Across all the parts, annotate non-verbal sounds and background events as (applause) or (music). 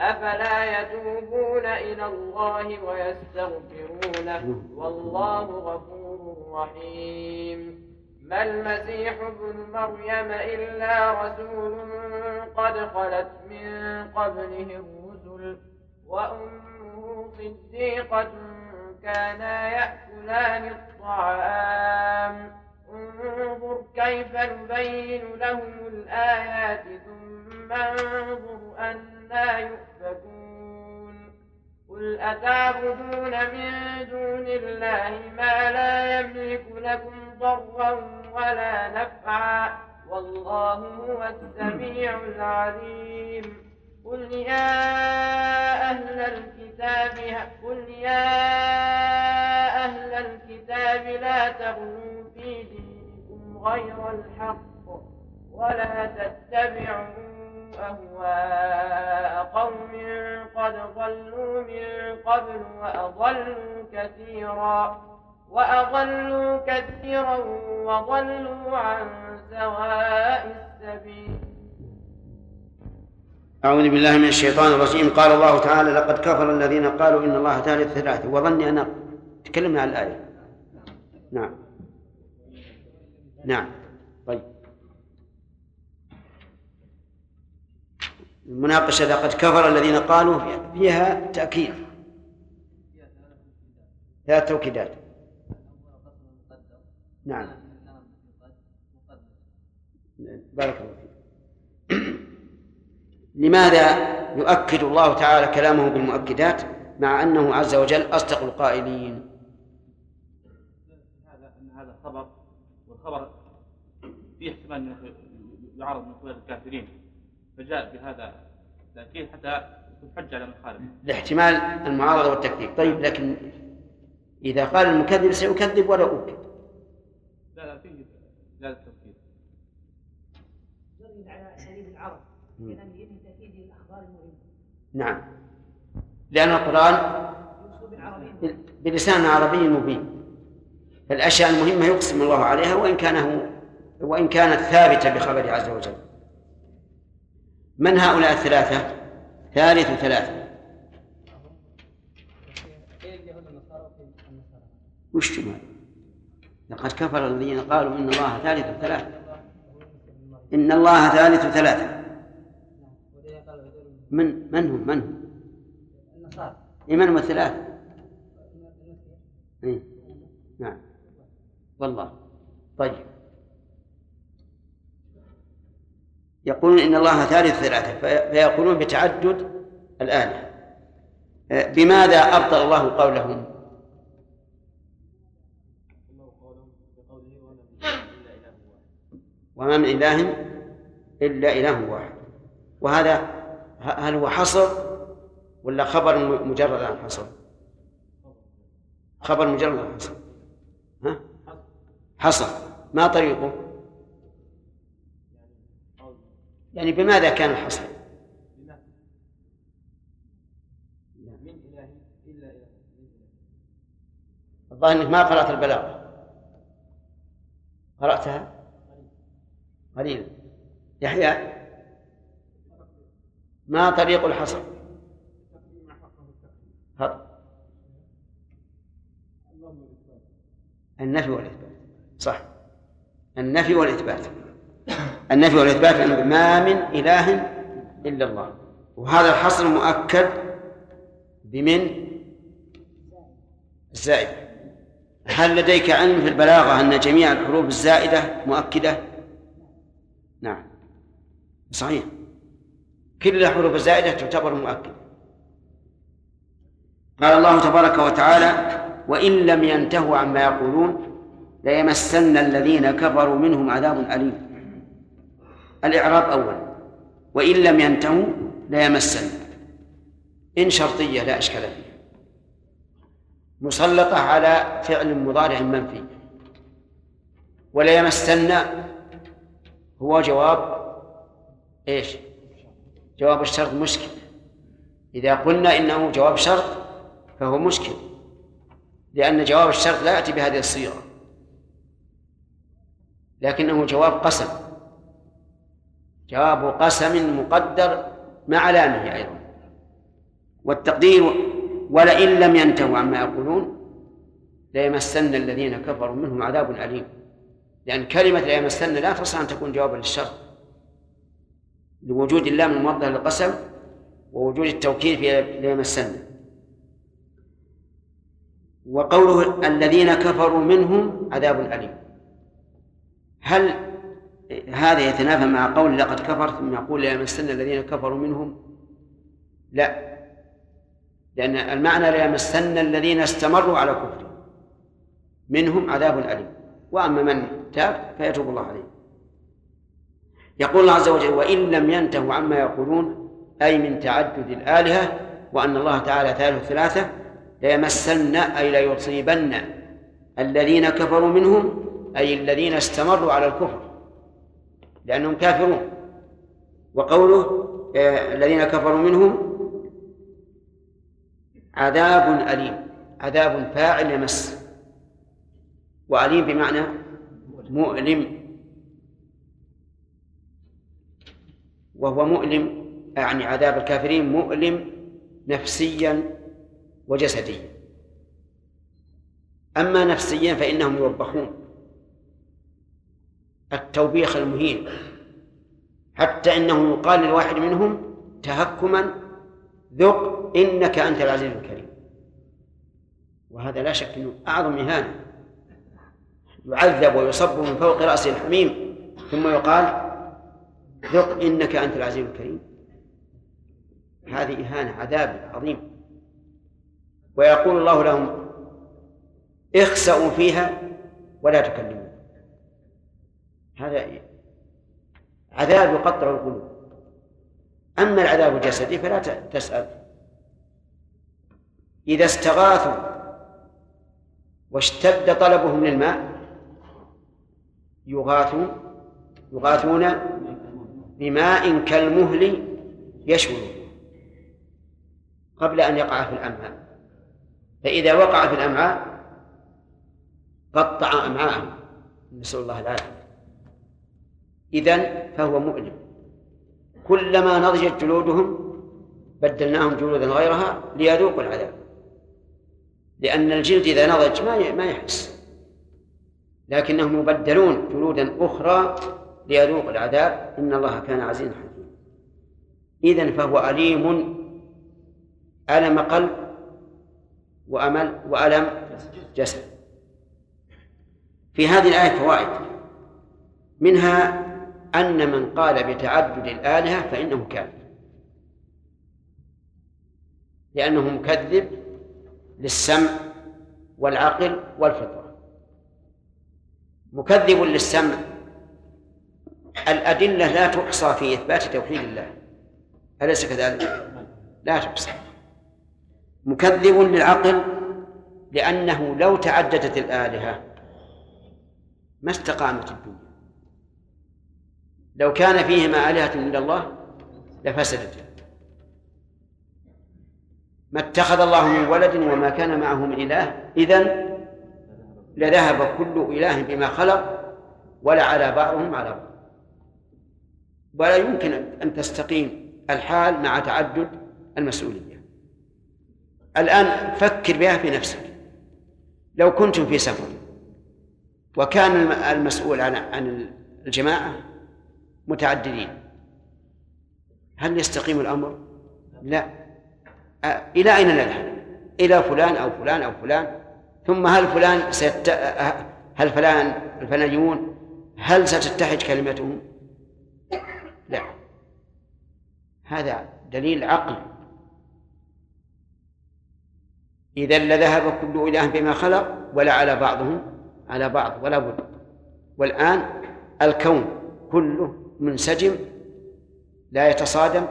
أفلا يتوبون إلى الله ويستغفرونه؟ والله غفور رحيم. ما المسيح ابن مريم إلا رسول قد خلت من قبله الرسل وأمه صديقة كانا يأكلان الطعام. انظر كيف نبين لهم الآيات ثم انظر أنا يؤفكون. قل أتعبدون من دون الله ما لا يملك لكم ضرا ولا نفعا. والله هو السميع العليم. قل يا أهل الكتاب قل يا أهل الكتاب لا تغلوا في دينكم غير الحق ولا تتبعوا أهواء قوم قد ضلوا من قبل وأضلوا كثيرا وأضلوا كثيرا وضلوا عن سواء السبيل. أعوذ بالله من الشيطان الرجيم. قال الله تعالى لقد كفر الذين قالوا إن الله ثالث ثلاثة. وظني أن تكلمنا عن الآية. نعم. نعم طيب المناقشة لقد كفر الذين قالوا فيها تأكيد. ثلاث توكيدات. نعم. بارك الله فيك. (clears throat) لماذا يؤكد الله تعالى كلامه بالمؤكدات مع أنه عز وجل أصدق القائلين؟ هذا ان هذا خبر والخبر فيه احتمال أنه يعرض من قبل الكافرين. فجاء بهذا التأكيد حتى يكون حجة على من خالف لاحتمال المعارضة والتكذيب. طيب لكن إذا قال المكذب سيكذب ولا اوكد لا لا فيه لا التوكيد. جرد على اساليب العرب تأكيد الأخبار المهمة. نعم. لأن القرآن باسلوب عربي بلسان عربي مبين. فالأشياء المهمة يقسم الله عليها وإن كان وإن كانت ثابتة بخبره عز وجل. من هؤلاء الثلاثة؟ ثالث ثلاثة وش جمال لقد كفر الذين قالوا إن الله ثالث ثلاثة إن الله ثالث ثلاثة من من هم؟ من هم؟ النصارى من هم الثلاثه إيه. نعم. والله. طيب. يقولون إن الله ثالث ثلاثة في- فيقولون بتعدد الآلهة آه، بماذا أبطل الله قولهم؟ وما من إله إلا إله واحد. وهذا هل هو حصر ولا خبر مجرد عن حصر؟ خبر مجرد عن حصر. ها؟ حصر. ما طريقه؟ يعني بماذا كان الحصر؟ الظاهر إنك ما قرأت البلاغة. قرأتها؟ قليلا. يحيى؟ ما طريق الحصر. النفي والإثبات. صح. النفي والإثبات. النفي والإثبات أنه ما من إله إلا الله. وهذا الحصر مؤكد بمن؟ الزائدة هل لديك علم في البلاغة أن جميع الحروف الزائدة مؤكدة؟ نعم. صحيح. كل الحروف الزائدة تعتبر مؤكدة. قال الله تبارك وتعالى وإن لم ينتهوا عما يقولون ليمسن الذين كفروا منهم عذاب أليم. الإعراب أولا وإن لم ينتهوا ليمسن إن شرطية لا إشكال فيها. مسلطة على فعل مضارع منفي. ولا يمسن هو جواب إيش؟ جواب الشرط مشكل. إذا قلنا إنه جواب شرط فهو مشكل. لأن جواب الشرط لا يأتي بهذه الصيغة. لكنه جواب قسم. جواب قسم مقدر مع لامه أيضا. والتقدير ولئن لم ينتهوا عما يقولون ليمسن الذين كفروا منهم عذاب أليم. لأن كلمة ليمسن لا تصح أن تكون جوابا للشر. لوجود اللام الموضح للقسم ووجود التوكيد في ليمسن. وقوله الذين كفروا منهم عذاب أليم. هل هذا يتنافى مع قول لقد كفر ثم يقول ليمسن الذين كفروا منهم. لا. لأن المعنى ليمسن الذين استمروا على كفر منهم عذاب أليم. وأما من تاب فيتوب الله عليه. يقول الله عز وجل وإن لم ينتهوا عما يقولون أي من تعدد الآلهة وأن الله تعالى ثالث ثلاثة ليمسن أي ليصيبن الذين كفروا منهم أي الذين استمروا على الكفر. لأنهم كافرون. وقوله آه، الذين كفروا منهم عذاب أليم عذاب فاعل يمس. وأليم بمعنى مؤلم. وهو مؤلم يعني عذاب الكافرين مؤلم نفسيا وجسديا. أما نفسيا فإنهم يوبخون. التوبيخ المهين. حتى إنه يقال للواحد منهم تهكما ذق إنك أنت العزيز الكريم. وهذا لا شك أنه أعظم إهانة. يعذب ويصب من فوق رأسه الحميم ثم يقال ذق إنك أنت العزيز الكريم. هذه إهانة عذاب عظيم. ويقول الله لهم اخسأوا فيها ولا تكلموا هذا عذاب يقطع القلوب. أما العذاب الجسدي فلا تسأل. إذا استغاثوا واشتد طلبهم للماء يغاثوا يغاثون بماء كالمهل يشوي. قبل أن يقع في الأمعاء. فإذا وقع في الأمعاء قطع أمعاءهم. نسأل الله العافية. إذن فهو مؤلم. كلما نضجت جلودهم بدلناهم جلودا غيرها ليذوقوا العذاب. لأن الجلد إذا نضج ما ما يحس. لكنهم يبدلون جلودا أخرى ليذوقوا العذاب. إن الله كان عزيزا حكيما. إذا فهو أليم ألم قلب وأمل وألم جسد. في هذه الآية فوائد. منها أن من قال بتعدد الآلهة فإنه كافر لأنه مكذب للسمع والعقل والفطرة. مكذب للسمع. الأدلة لا تحصى في إثبات توحيد الله. أليس كذلك؟ لا تحصى. مكذب للعقل لأنه لو تعددت الآلهة ما استقامت الدنيا. لو كان فيهما آلهة إلا الله لفسدت. ما اتخذ الله من ولد وما كان معه من إله إذن لذهب كل إله بما خلق ولا على بعضهم على بعض. ولا يمكن أن تستقيم الحال مع تعدد المسؤولية. الآن فكر بها في نفسك. لو كنتم في سفر وكان المسؤول عن عن الجماعة متعددين. هل يستقيم الأمر؟ لا. إلى أين نذهب؟ إلى فلان أو فلان أو فلان. ثم هل فلان سيت... هل فلان الفلانيون هل ستتحد كلمتهم؟ لا. هذا دليل عقل. إذا لذهب كل إله بما خلق ولا على بعضهم على بعض ولا بد. والآن الكون كله منسجم لا يتصادم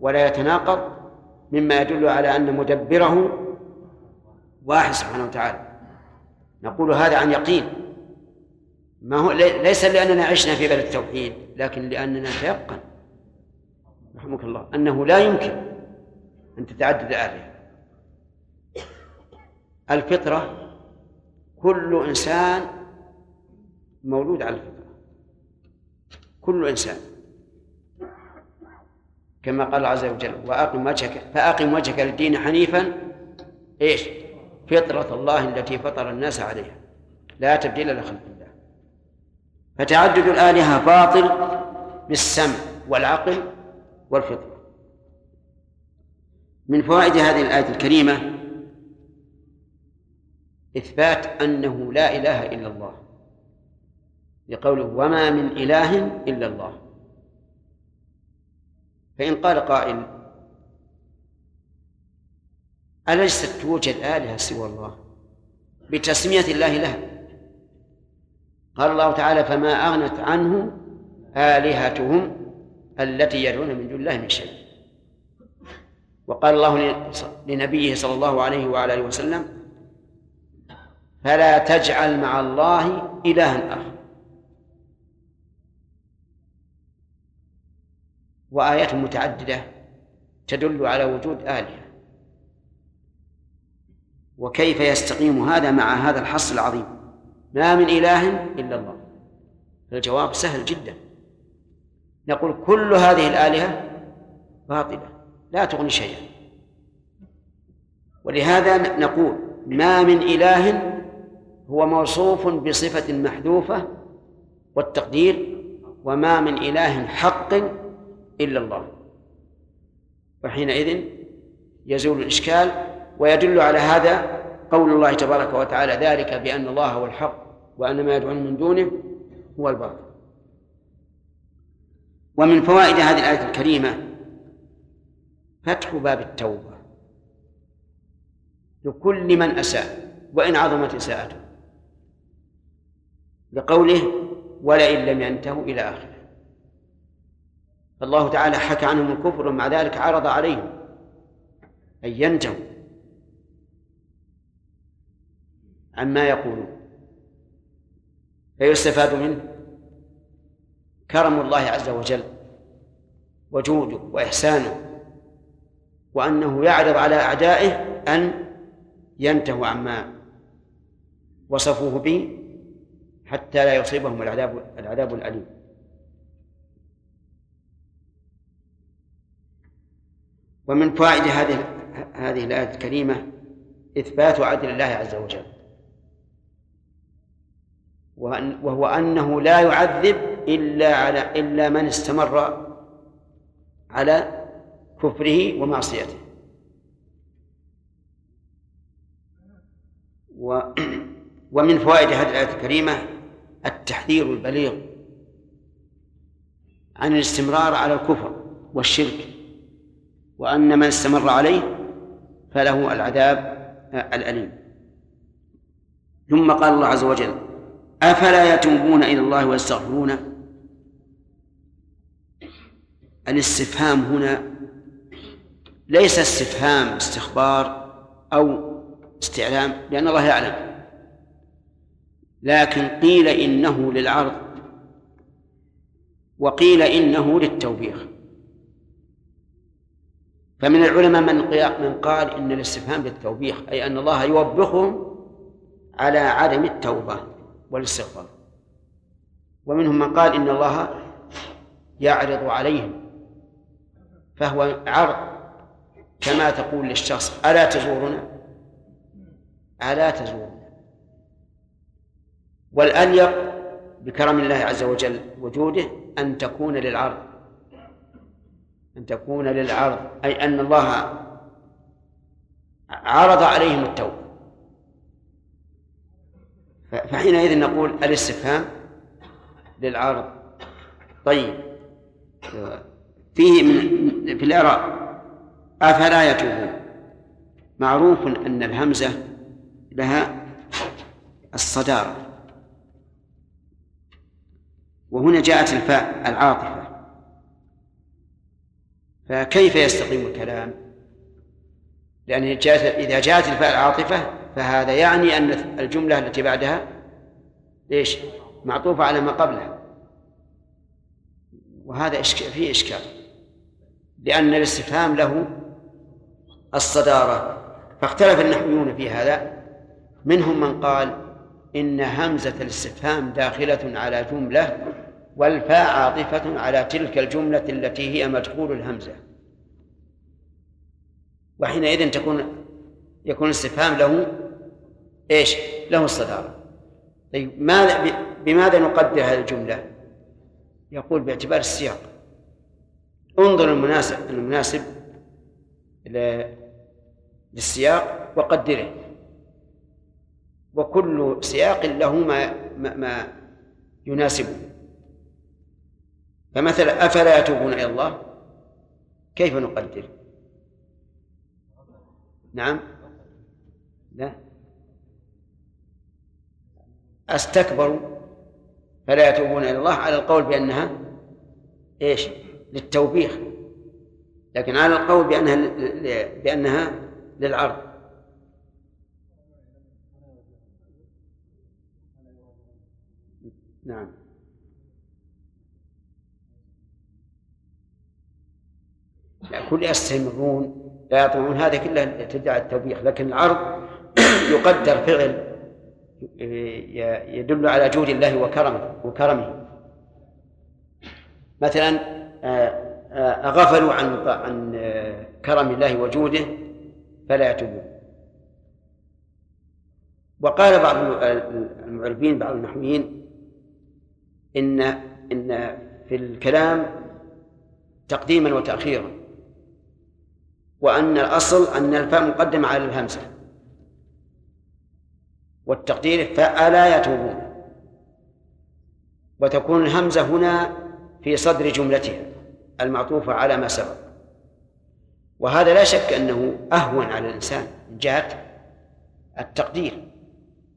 ولا يتناقض مما يدل على أن مدبره واحد سبحانه وتعالى. نقول هذا عن يقين. ما هو ليس لأننا عشنا في بلد التوحيد لكن لأننا تيقن. رحمك الله. أنه لا يمكن أن تتعدد الآلهة الفطرة كل إنسان مولود على الفطرة. كل إنسان. كما قال عز وجل وأقم وجهك فأقم وجهك للدين حنيفا إيش؟ فطرة الله التي فطر الناس عليها. لا تبديل لخلق الله. فتعدد الآلهة باطل بالسمع والعقل والفطرة. من فوائد هذه الآية الكريمة إثبات أنه لا إله إلا الله. لقوله وما من إله إلا الله. فإن قال قائل أليست توجد آلهة سوى الله بتسمية الله لها؟ قال الله تعالى فما أغنت عنه آلهتهم التي يدعون من دون الله من شيء. وقال الله لنبيه صلى الله عليه وعلى آله وسلم فلا تجعل مع الله إلها آخر. وآيات متعددة تدل على وجود آلهة. وكيف يستقيم هذا مع هذا الحصر العظيم؟ ما من إله إلا الله. الجواب سهل جدا. نقول كل هذه الآلهة باطلة لا تغني شيئا. ولهذا نقول ما من إله هو موصوف بصفة محذوفة والتقدير وما من إله حق إلا الله. وحينئذ يزول الإشكال ويدل على هذا قول الله تبارك وتعالى ذلك بأن الله هو الحق وأن ما يدعون من دونه هو الباطل. ومن فوائد هذه الآية الكريمة فتح باب التوبة لكل من أساء وإن عظمت إساءته. لقوله ولئن لم ينتهوا إلى آخره. فالله تعالى حكى عنهم الكفر ومع ذلك عرض عليهم. أن ينتهوا عما يقولون. فيستفاد منه كرم الله عز وجل وجوده وإحسانه وأنه يعرض على أعدائه أن ينتهوا عما وصفوه به حتى لا يصيبهم العذاب العذاب الأليم. ومن فوائد هذه هذه الآية الكريمة إثبات عدل الله عز وجل. وهو أنه لا يعذب إلا على إلا من استمر على كفره ومعصيته. و ومن فوائد هذه الآية الكريمة التحذير البليغ عن الاستمرار على الكفر والشرك. وأن من استمر عليه فله العذاب الأليم. ثم قال الله عز وجل أفلا يتوبون إلى الله ويستغفرونه الاستفهام هنا ليس استفهام استخبار أو استعلام لأن الله يعلم. لكن قيل إنه للعرض وقيل إنه للتوبيخ. فمن العلماء من من قال إن الاستفهام للتوبيخ أي أن الله يوبخهم على عدم التوبة والاستغفار. ومنهم من قال إن الله يعرض عليهم فهو عرض. كما تقول للشخص ألا تزورنا؟ ألا تزورنا. والأليق بكرم الله عز وجل وجوده أن تكون للعرض. أن تكون للعرض أي أن الله عرض عليهم التوبة. فحينئذ نقول الاستفهام للعرض. طيب فيه من في الإعراب أفلا يتوبون؟ معروف أن الهمزة لها الصدارة. وهنا جاءت الفاء العاطفة. فكيف يستقيم الكلام؟ لأن إذا جاءت الفاء العاطفة فهذا يعني أن الجملة التي بعدها ليش معطوفة على ما قبلها. وهذا إشكال فيه إشكال. لأن الاستفهام له الصدارة. فاختلف النحويون في هذا. منهم من قال إن همزة الاستفهام داخلة على جملة والفاء عاطفة على تلك الجملة التي هي مدخول الهمزة. وحينئذ تكون يكون الاستفهام له إيش؟ له الصدارة. طيب ماذا بماذا نقدر هذه الجملة؟ يقول باعتبار السياق. انظر المناسب المناسب للسياق وقدره. وكل سياق له ما ما يناسبه. فمثلا أفلا يتوبون إلى الله؟ كيف نقدر؟ نعم. لا. استكبروا فلا يتوبون إلى الله على القول بأنها إيش؟ للتوبيخ. لكن على القول بأنها بأنها للعرض. نعم. كل يستمرون لا يطمعون. هذه كلها تدعي التوبيخ لكن العرض (clears throat) يقدر فعل يدل على جود الله وكرمه وكرمه. مثلا آه، آه، غفلوا عن عن آه، كرم الله وجوده فلا يتوبون. وقال بعض المعربين بعض النحويين إن إن في الكلام تقديما وتاخيرا. وأن الأصل أن الفاء مقدمه على الهمزة. والتقدير فألا يتوبون وتكون الهمزة هنا في صدر جملتها المعطوفة على ما سبق. وهذا لا شك أنه أهون على الإنسان. من جهة التقدير.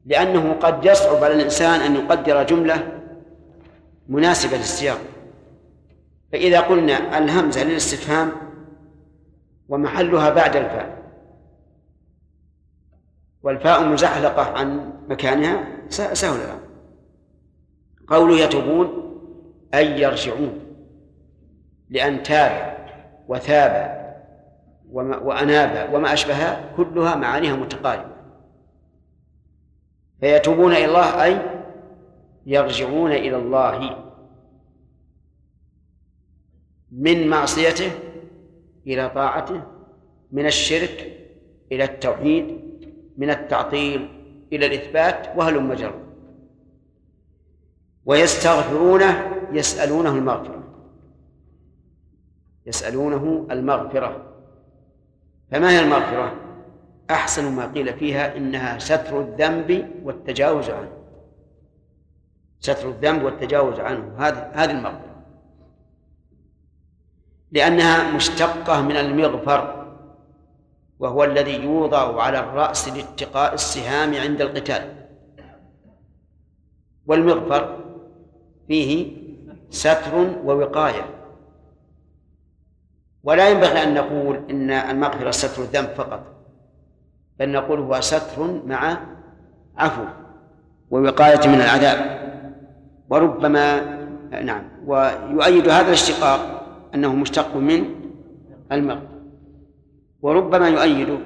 لأنه قد يصعب على الإنسان أن يقدر جملة مناسبة للسياق. فإذا قلنا الهمزة للاستفهام ومحلها بعد الفاء. والفاء مزحلقة عن مكانها سهل الأمر قوله يتوبون أي يرجعون. لأن تاب وثاب وأناب وما أشبهها كلها معانيها متقاربة. فيتوبون إلى الله أي يرجعون إلى الله. من معصيته إلى طاعته من الشرك إلى التوحيد من التعطيل إلى الإثبات وهل مجر ويستغفرونه يسألونه المغفرة. يسألونه المغفرة. فما هي المغفرة؟ أحسن ما قيل فيها إنها ستر الذنب والتجاوز عنه. ستر الذنب والتجاوز عنه. هذه هذه المغفرة. لأنها مشتقة من المغفر وهو الذي يوضع على الرأس لاتقاء السهام عند القتال. والمغفر فيه ستر ووقاية. ولا ينبغي أن نقول إن المغفرة ستر الذنب فقط بل نقول هو ستر مع عفو ووقاية من العذاب. وربما نعم ويؤيد هذا الاشتقاق أنه مشتق من المغفرة وربما يؤيد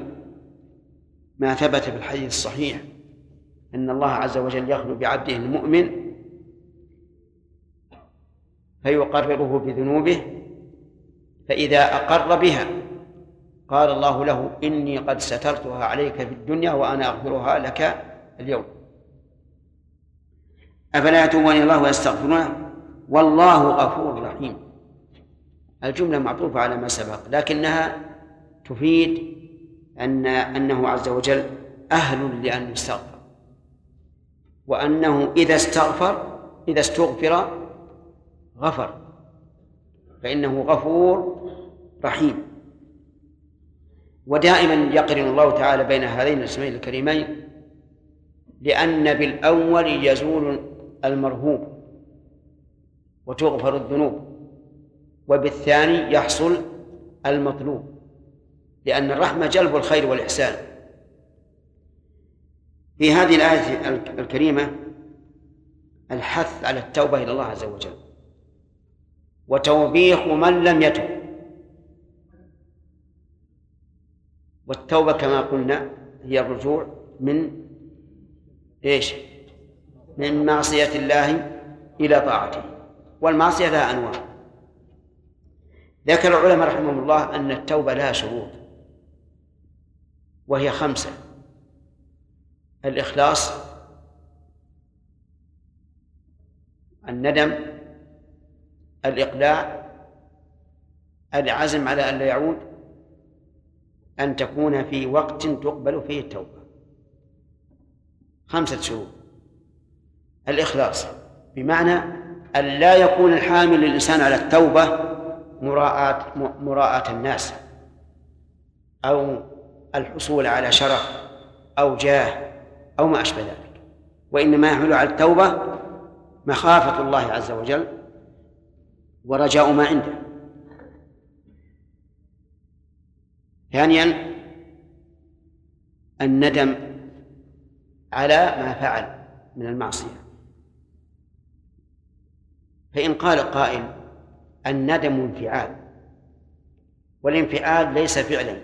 ما ثبت في الحديث الصحيح أن الله عز وجل يخلو بعبده المؤمن فيقرره بذنوبه فإذا أقر بها قال الله له إني قد سترتها عليك في الدنيا وأنا أغفرها لك اليوم. أفلا يتوبون إلى الله ويستغفرونه؟ والله غفور رحيم. الجملة معطوفة على ما سبق لكنها تفيد أن أنه عز وجل أهل لأن يستغفر. وأنه إذا استغفر إذا استغفر غفر فإنه غفور رحيم. ودائما يقرن الله تعالى بين هذين الاسمين الكريمين لأن بالأول يزول المرهوب وتغفر الذنوب. وبالثاني يحصل المطلوب لأن الرحمة جلب الخير والإحسان. في هذه الآية الكريمة الحث على التوبة إلى الله عز وجل وتوبيخ من لم يتب. والتوبة كما قلنا هي الرجوع من إيش؟ من معصية الله إلى طاعته. والمعصية لها أنواع. ذكر العلماء رحمهم الله أن التوبة لها شروط وهي خمسة الإخلاص الندم الإقلاع العزم على أن لا يعود أن تكون في وقت تقبل فيه التوبة. خمسة شروط الإخلاص بمعنى أن لا يكون الحامل للإنسان على التوبة مراءة مراءة الناس أو الحصول على شرف أو جاه أو ما أشبه ذلك. وإنما يحمل على التوبة مخافة الله عز وجل ورجاء ما عنده. ثانيا الندم على ما فعل من المعصية. فإن قال قائل الندم انفعال. والانفعال ليس فعلا.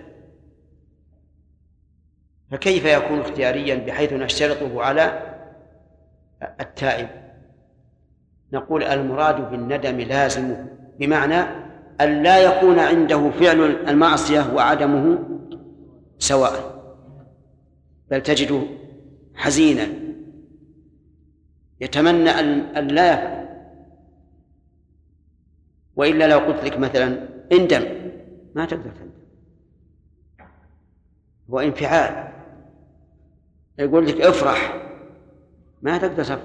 فكيف يكون اختياريا بحيث نشترطه على التائب؟ نقول المراد بالندم لازمه بمعنى أن لا يكون عنده فعل المعصية وعدمه سواء. بل تجده حزينا. يتمنى أن لا يفعل. وإلا لو قلت لك مثلا اندم ما تقدر تندم. هو انفعال. يقول لك افرح ما تقدر تفرح.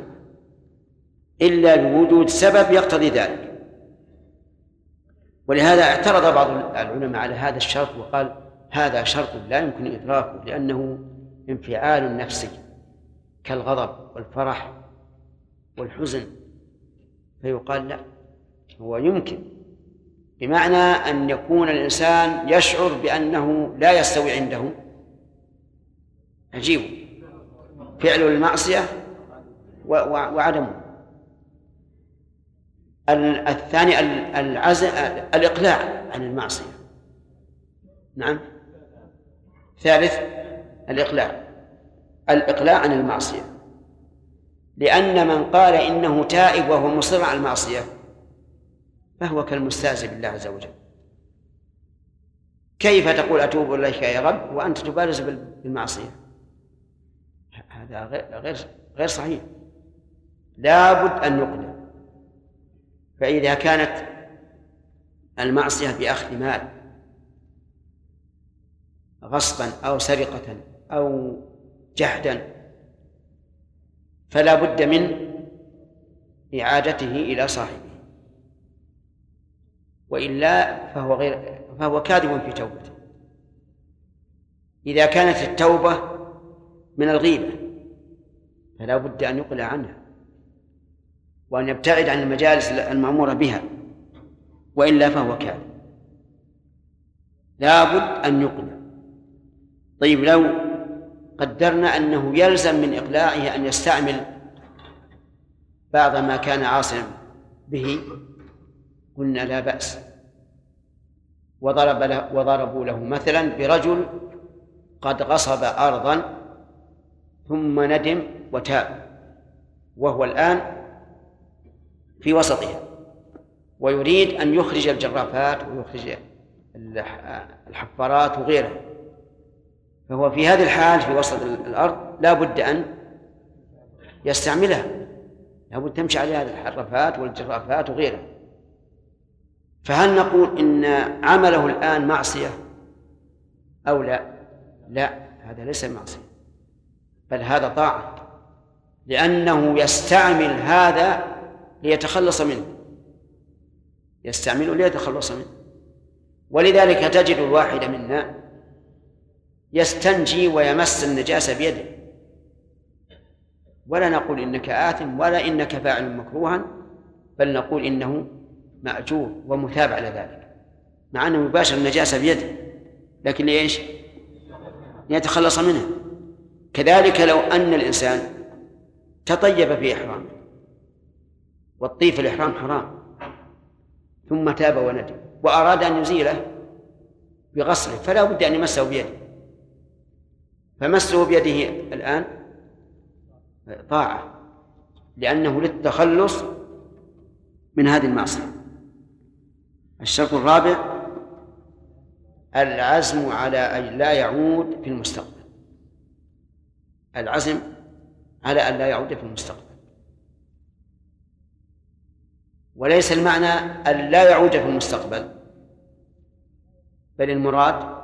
إلا بوجود سبب يقتضي ذلك. ولهذا اعترض بعض العلماء على هذا الشرط وقال هذا شرط لا يمكن إدراكه لأنه انفعال نفسي كالغضب والفرح والحزن. فيقال لا. هو يمكن. بمعنى أن يكون الإنسان يشعر بأنه لا يستوي عنده. عجيب. فعل المعصية وعدمه. الثاني العزم الإقلاع عن المعصية. نعم. ثالث الإقلاع. الإقلاع عن المعصية. لأن من قال إنه تائب وهو مصر على المعصية فهو كالمستهزئ بالله عز وجل. كيف تقول أتوب إليك يا رب وأنت تبارز بالمعصية؟ هذا غير غير صحيح. لابد أن يقلع فإذا كانت المعصية بأخذ مال غصبا أو سرقة أو جحدا فلا بد من إعادته إلى صاحبه. وإلا فهو غير فهو كاذب في توبته إذا كانت التوبة من الغيبة فلا بد أن يقلع عنها وأن يبتعد عن المجالس المأمورة بها وإلا فهو كاذب. لابد أن يقلع. طيب لو قدرنا أنه يلزم من إقلاعه أن يستعمل بعض ما كان عاصما به قلنا لا بأس. وضرب له وضربوا له مثلا برجل قد غصب أرضا ثم ندم وتاب وهو الآن في وسطها ويريد أن يخرج الجرافات ويخرج الحفارات وغيرها. فهو في هذه الحال في وسط الأرض لا بد أن يستعملها لا بد تمشي عليها الحرفات والجرافات وغيرها. فهل نقول إن عمله الآن معصية؟ أو لا؟ لا هذا ليس معصية بل هذا طاعة لأنه يستعمل هذا ليتخلص منه يستعمله ليتخلص منه. ولذلك تجد الواحد منا يستنجي ويمس النجاسة بيده. ولا نقول إنك آثم ولا إنك فاعل مكروها بل نقول إنه مأجور ومثاب على ذلك مع أنه يباشر النجاسة بيده لكن ليش؟ يتخلص منها كذلك لو أن الإنسان تطيب في إحرامه والطيب في الإحرام حرام ثم تاب وندم وأراد أن يزيله بغسله فلا بد أن يمسه بيده. فمسه بيده الآن طاعة لأنه للتخلص من هذه المعصية. الشرط الرابع العزم على أن لا يعود في المستقبل. العزم على أن لا يعود في المستقبل. وليس المعنى أن لا يعود في المستقبل بل المراد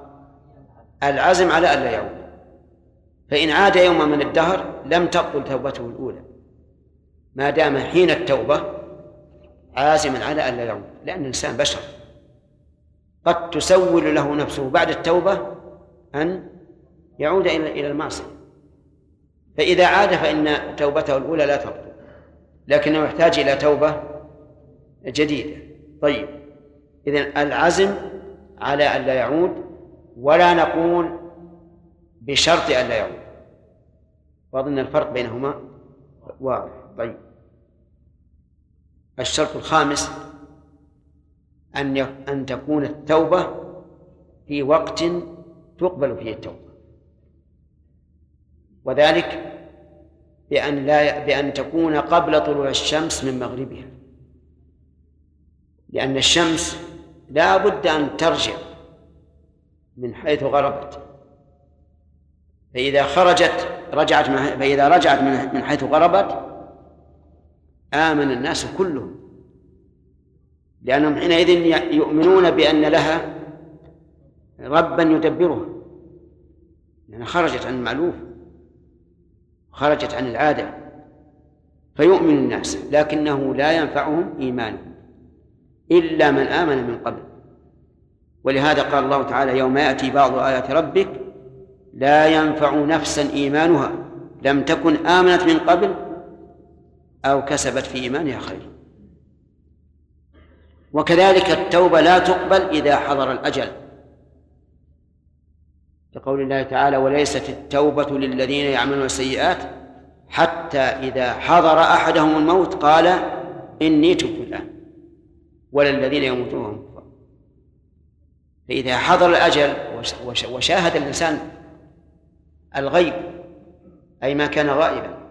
العزم على أن لا يعود. فإن عاد يوما من الدهر لم تبطل توبته الأولى. ما دام حين التوبة عازما على أن لا يعود لأن الإنسان بشر. قد تسول له نفسه بعد التوبة أن يعود إلى إلى المعصية. فإذا عاد فإن توبته الأولى لا تبطل لكنه يحتاج إلى توبة جديدة. طيب إذن العزم على أن لا يعود ولا نقول بشرط أن لا يعود. وأظن الفرق بينهما واضح. طيب. الشرط الخامس أن أن تكون التوبة في وقت تقبل فيه التوبة. وذلك بأن لا بأن تكون قبل طلوع الشمس من مغربها. لأن الشمس لا بد أن ترجع من حيث غربت. فإذا خرجت رجعت فإذا رجعت من حيث غربت آمن الناس كلهم. لأنهم حينئذ يؤمنون بأن لها ربا يدبرها. لأنها خرجت عن المألوف خرجت عن العادة. فيؤمن الناس لكنه لا ينفعهم إيمانهم إلا من آمن من قبل. ولهذا قال الله تعالى يوم يأتي بعض آيات ربك لا ينفع نفسا إيمانها. لم تكن آمنت من قبل أو كسبت في إيمانها خير. وكذلك التوبة لا تقبل إذا حضر الأجل. لقول الله تعالى وليست التوبة للذين يعملون السيئات حتى إذا حضر أحدهم الموت قال إني تبت الآن. ولا الذين يموتون وهم كفار. فإذا حضر الأجل وشاهد الإنسان الغيب أي ما كان غائبا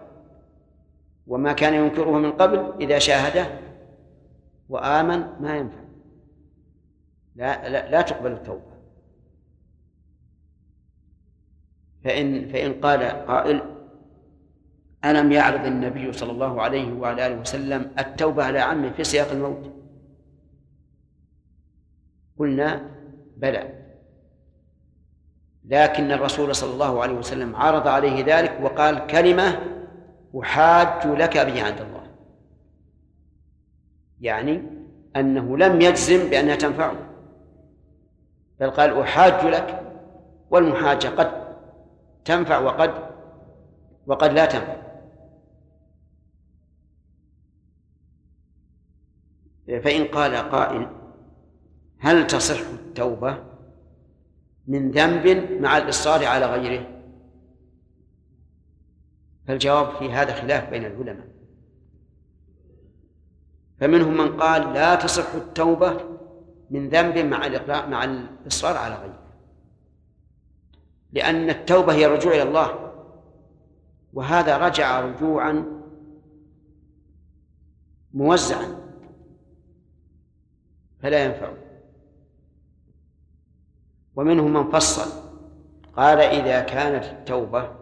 وما كان ينكره من قبل إذا شاهده وآمن ما ينفع. لا لا, لا تقبل التوبة. فإن فإن قال قائل ألم يعرض النبي صلى الله عليه وعلى آله وسلم التوبة على عمه في سياق الموت؟ قلنا بلى. لكن الرسول صلى الله عليه وسلم عرض عليه ذلك وقال كلمة أحاج لك به عند الله. يعني أنه لم يجزم بأنها تنفعه. بل قال أحاج لك والمحاجة قد تنفع وقد وقد لا تنفع. فإن قال قائل هل تصح التوبة من ذنب مع الإصرار على غيره؟ فالجواب في هذا خلاف بين العلماء. فمنهم من قال لا تصح التوبة من ذنب مع الإقرار مع الإصرار على غيره. لأن التوبة هي الرجوع إلى الله. وهذا رجع رجوعا موزعا. فلا ينفع. ومنهم من فصل قال إذا كانت التوبة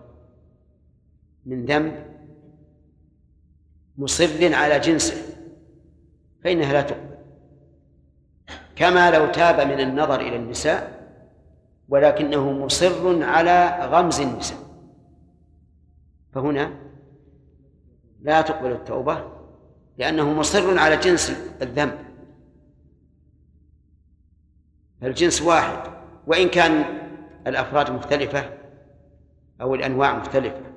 من ذنب مصر على جنسه فإنها لا تقبل. كما لو تاب من النظر إلى النساء ولكنه مصر على غمز النساء. فهنا لا تقبل التوبة لأنه مصر على جنس الذنب. فالجنس واحد وإن كان الأفراد مختلفة أو الأنواع مختلفة.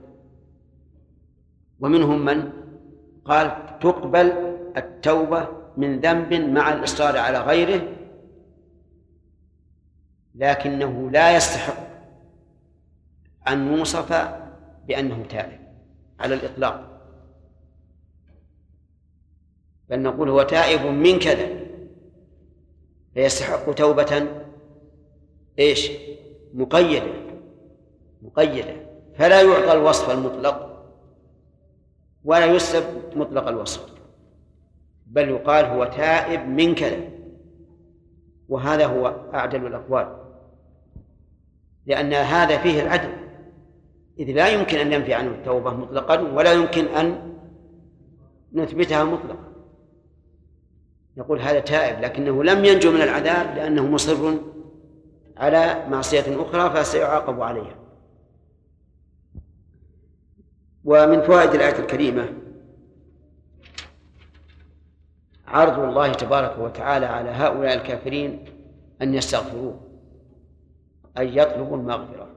ومنهم من قال تقبل التوبة من ذنب مع الإصرار على غيره لكنه لا يستحق أن يوصف بأنه تائب على الإطلاق بل نقول هو تائب من كذا فيستحق توبة إيش؟ مقيدة مقيدة فلا يعطى الوصف المطلق ولا يسلب مطلق الوصف بل يقال هو تائب من كذا وهذا هو أعدل الأقوال لأن هذا فيه العدل. إذ لا يمكن أن ننفي عنه التوبة مطلقا ولا يمكن أن نثبتها مطلقا. نقول هذا تائب لكنه لم ينجو من العذاب لأنه مصر على معصية أخرى فسيعاقب عليها. ومن فوائد الآية الكريمة عرض الله تبارك وتعالى على هؤلاء الكافرين أن يستغفروه أن يطلبوا المغفرة.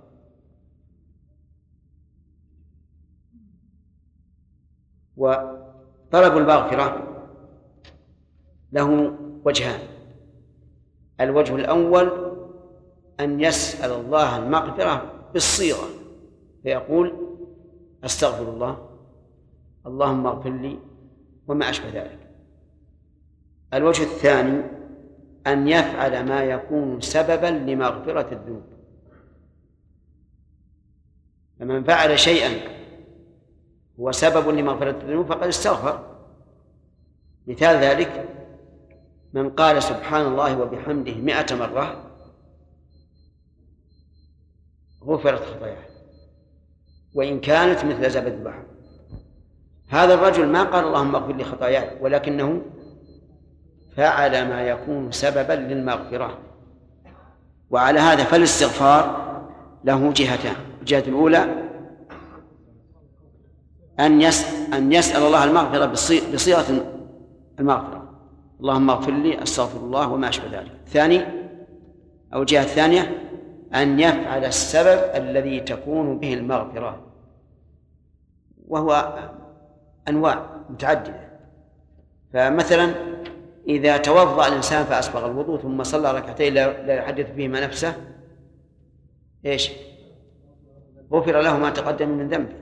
وطلب المغفرة له وجهان. الوجه الأول أن يسأل الله المغفرة بالصيغة فيقول أستغفر الله. اللهم اغفر لي وما أشبه ذلك. الوجه الثاني أن يفعل ما يكون سببا لمغفرة الذنوب. فمن فعل شيئا هو سبب لمغفرة الذنوب فقد استغفر. مثال ذلك من قال سبحان الله وبحمده مئة مرة غفرت خطاياه. وإن كانت مثل زبد البحر. هذا الرجل ما قال اللهم اغفر لي خطاياي ولكنه فعل ما يكون سببا للمغفرة. وعلى هذا فالاستغفار له جهتان. الجهة الأولى أن أن يسأل الله المغفرة بصيغة المغفرة. اللهم اغفر لي أستغفر الله وما أشبه ذلك. الثاني أو الجهة الثانية أن يفعل السبب الذي تكون به المغفرة. وهو أنواع متعددة. فمثلا إذا توضأ الإنسان فأسبغ الوضوء ثم صلى ركعتين لا يحدث بهما نفسه إيش؟ غفر له ما تقدم من ذنبه.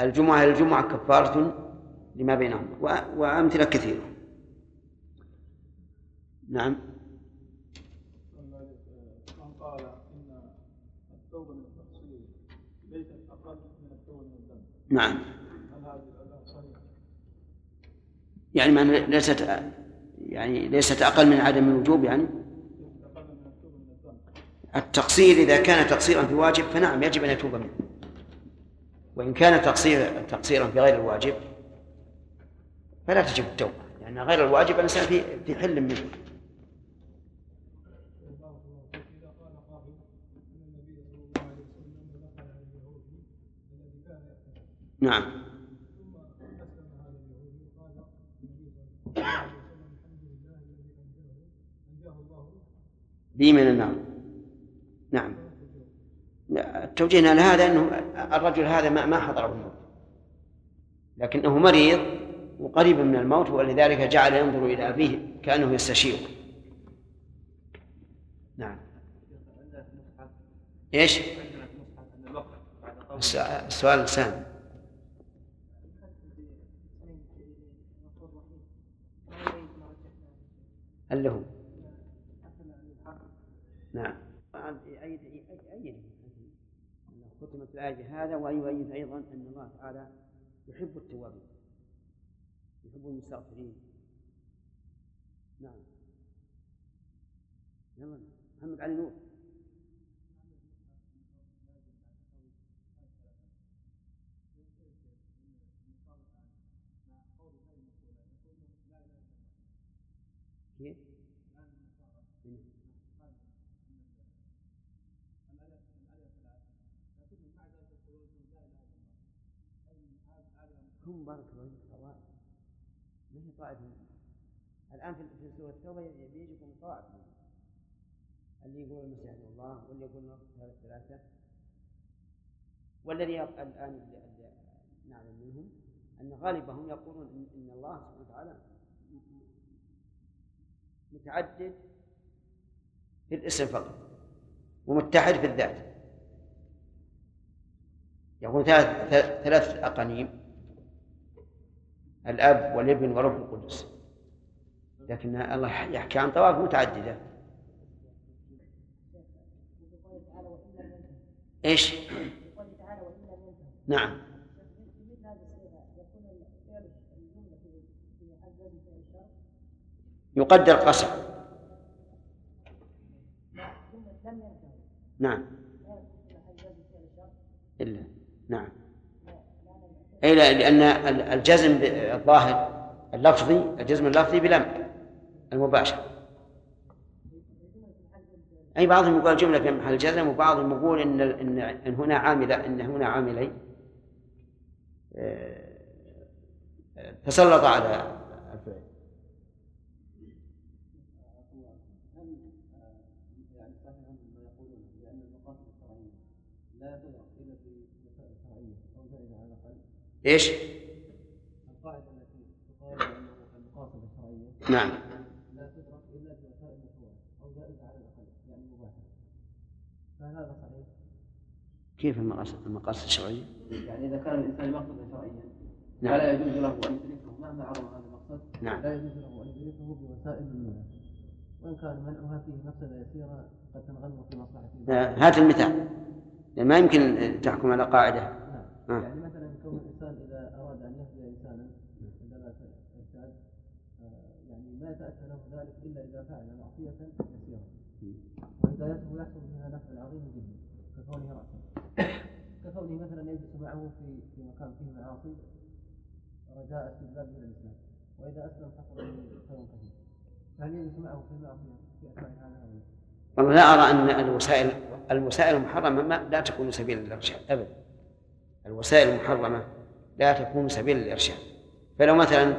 الجمعة إلى الجمعة كفارة لما بينهما وأمثلة كثيرة. نعم من قال إن التوبة من التقصير ليست أقل من التوبة من الذنب نعم؟ يعني ما ليست يعني ليست أقل من عدم الوجوب يعني؟ التقصير إذا كان تقصيرا في واجب فنعم يجب أن يتوب منه. وإن كان تقصير تقصيرا في غير الواجب فلا تجب التوبة لأن غير الواجب الإنسان في في حل منه بارك الله فيك إذا قال قائل أن النبي صلى الله عليه وسلم دخل على اليهودي الذي كان يأتي نعم ثم أسلم هذا اليهودي وقال النبي صلى الله عليه وسلم الحمد لله الذي أنجاه أنجاه الله بي من النار نعم. لا، التوجيه على هذا أنه الرجل هذا ما ما حضره الموت. لكنه مريض وقريب من الموت ولذلك جعل ينظر إلى أبيه كأنه يستشيره. نعم. إيش؟ السؤال السؤال اللي هو. نعم. يؤيد يؤيد ختمت الآية بهذا ويؤيد أيضا أن الله تعالى يحب التوابين. يحب المستغفرين. نعم. يلا. محمد علي نور كيف؟ هم بارك الله فيك طوائف طائفة الآن في سورة التوبة يجيكم طائف منهم. اللي يقول المسيح الله واللي يقول هذا الثلاثة والذي الآن نعلم منهم أن غالبهم يقولون إن, الله سبحانه وتعالى متعدد في الاسم فقط ومتحد في الذات. يقول ثلاث ثلاثة أقانيم. الأب والابن والروح القدس. لكن الله يحكي عن طوائف متعددة. إيش؟ نعم. يقدر قسم نعم. إلا. نعم. أي لأن الجزم الظاهر اللفظي الجزم اللفظي بلم المباشر. أي بعضهم يقول الجملة في محل جزم وبعضهم يقول إن إن, إن هنا عاملة إن هنا عاملين آه، تسلط على إيش؟ القاعدة التي تقال انه المقاصد الشرعية نعم لا تدرك الا بوسائل مشروعة أو زائدة على الاقل يعني مباحة فهل هذا صحيح؟ كيف المقاصد المقاصد الشرعية؟ يعني إذا كان الإنسان مقصدا شرعيا نعم. فلا يجوز له أن يدركه مهما عظم هذا المقصد نعم. لا يجوز له أن يدركه بوسائل المنع وإن كان منعها فيه مفسده يسيرة قد تنغمر في مصلحته آه، هات المثال ما يمكن تحكم على قاعدة نعم. آه. يعني مثلا كون الإنسان إذا أراد أن يهدي إنسانا عندما ارشاد آه، يعني ما يتاتى له ذلك إلا إذا فعل معصية يسيرة. وهدايته يحصل بها نفع عظيم جدا ككونه راسا ككونه مثلا يجلس معه في في مكان فيه معاصي رجاء استجلابه إلى الإسلام. وإذا أسلم حصل له خير كثير. فهل يجلس معه في المعصية في أثناء هذا والله لا أرى أن الوسائل الوسائل المحرمة ما لا تكون سبيل للارشاد ابدا. الوسائل المحرمة لا تكون سبيل للارشاد فلو مثلا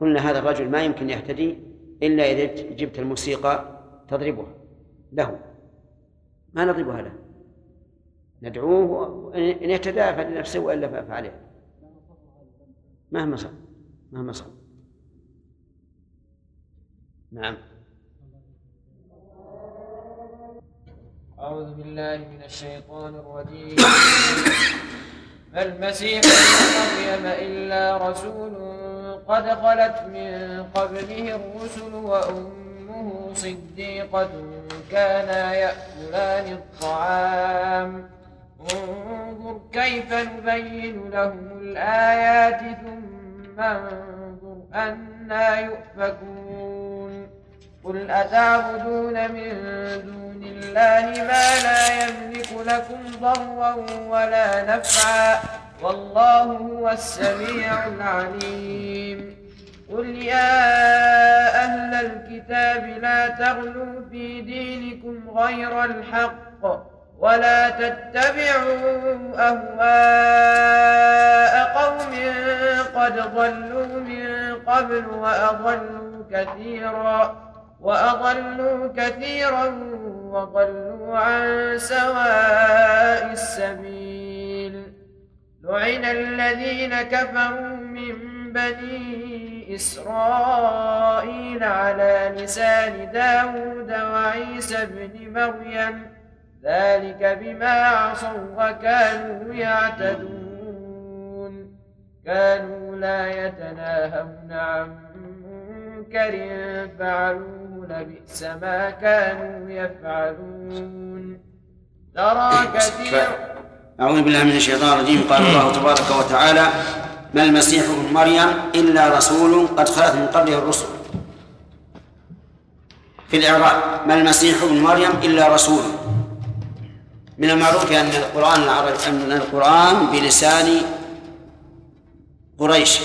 قلنا هذا الرجل ما يمكن يهتدي إلا إذا جبت الموسيقى تضربها له. ما نضربها له. ندعوه أن يهتدى فلنفسه والا فعليه مهما صار مهما صار. نعم. أعوذ بالله من الشيطان الرجيم. ما المسيح مريم إلا رسول قد خلت من قبله الرسل وأمه صديقة كانا يأكلان الطعام؟ انظر كيف نبين لهم الآيات ثم انظر أنا يؤفكون. قل أتعبدون من دون الله ما لا يملك لكم ضرا ولا نفعا والله هو السميع العليم. قل يا أهل الكتاب لا تغلوا في دينكم غير الحق ولا تتبعوا أهواء قوم قد ضلوا من قبل وأضلوا كثيرا وأضلوا كثيرا وضلوا عن سواء السبيل. لعن الذين كفروا من بني إسرائيل على لسان داود وعيسى بن مريم. ذلك بما عصوا وكانوا يعتدون. كانوا لا يتناهون عن منكر فعلوه لبئس ما كانوا يفعلون. ترى كثير. أعوذ بالله من الشيطان الرجيم. قال الله تبارك وتعالى ما المسيح ابن مريم إلا رسول قد خلت من قبله الرسل. في الإعراب ما المسيح ابن مريم إلا رسول. من المعروف أن القرآن العربي أن القرآن بلسان قريش.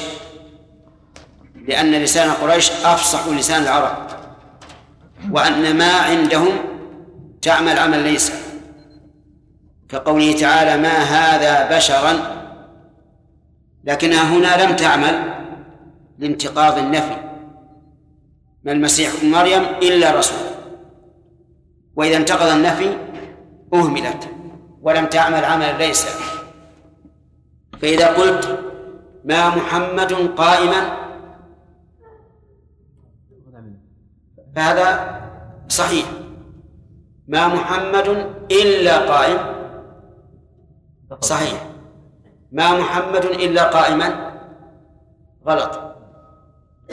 لأن لسان قريش أفصح لسان العرب. وأن ما عندهم تعمل عمل ليس. كقوله تعالى ما هذا بشرا لكنها هنا لم تعمل لانتقاض النفي. ما المسيح ابن مريم إلا رسول. وإذا انتقض النفي أهملت ولم تعمل عملا ليس. فإذا قلت ما محمد قائما فهذا صحيح. ما محمد إلا قائم. صحيح. ما محمد إلا قائما. غلط.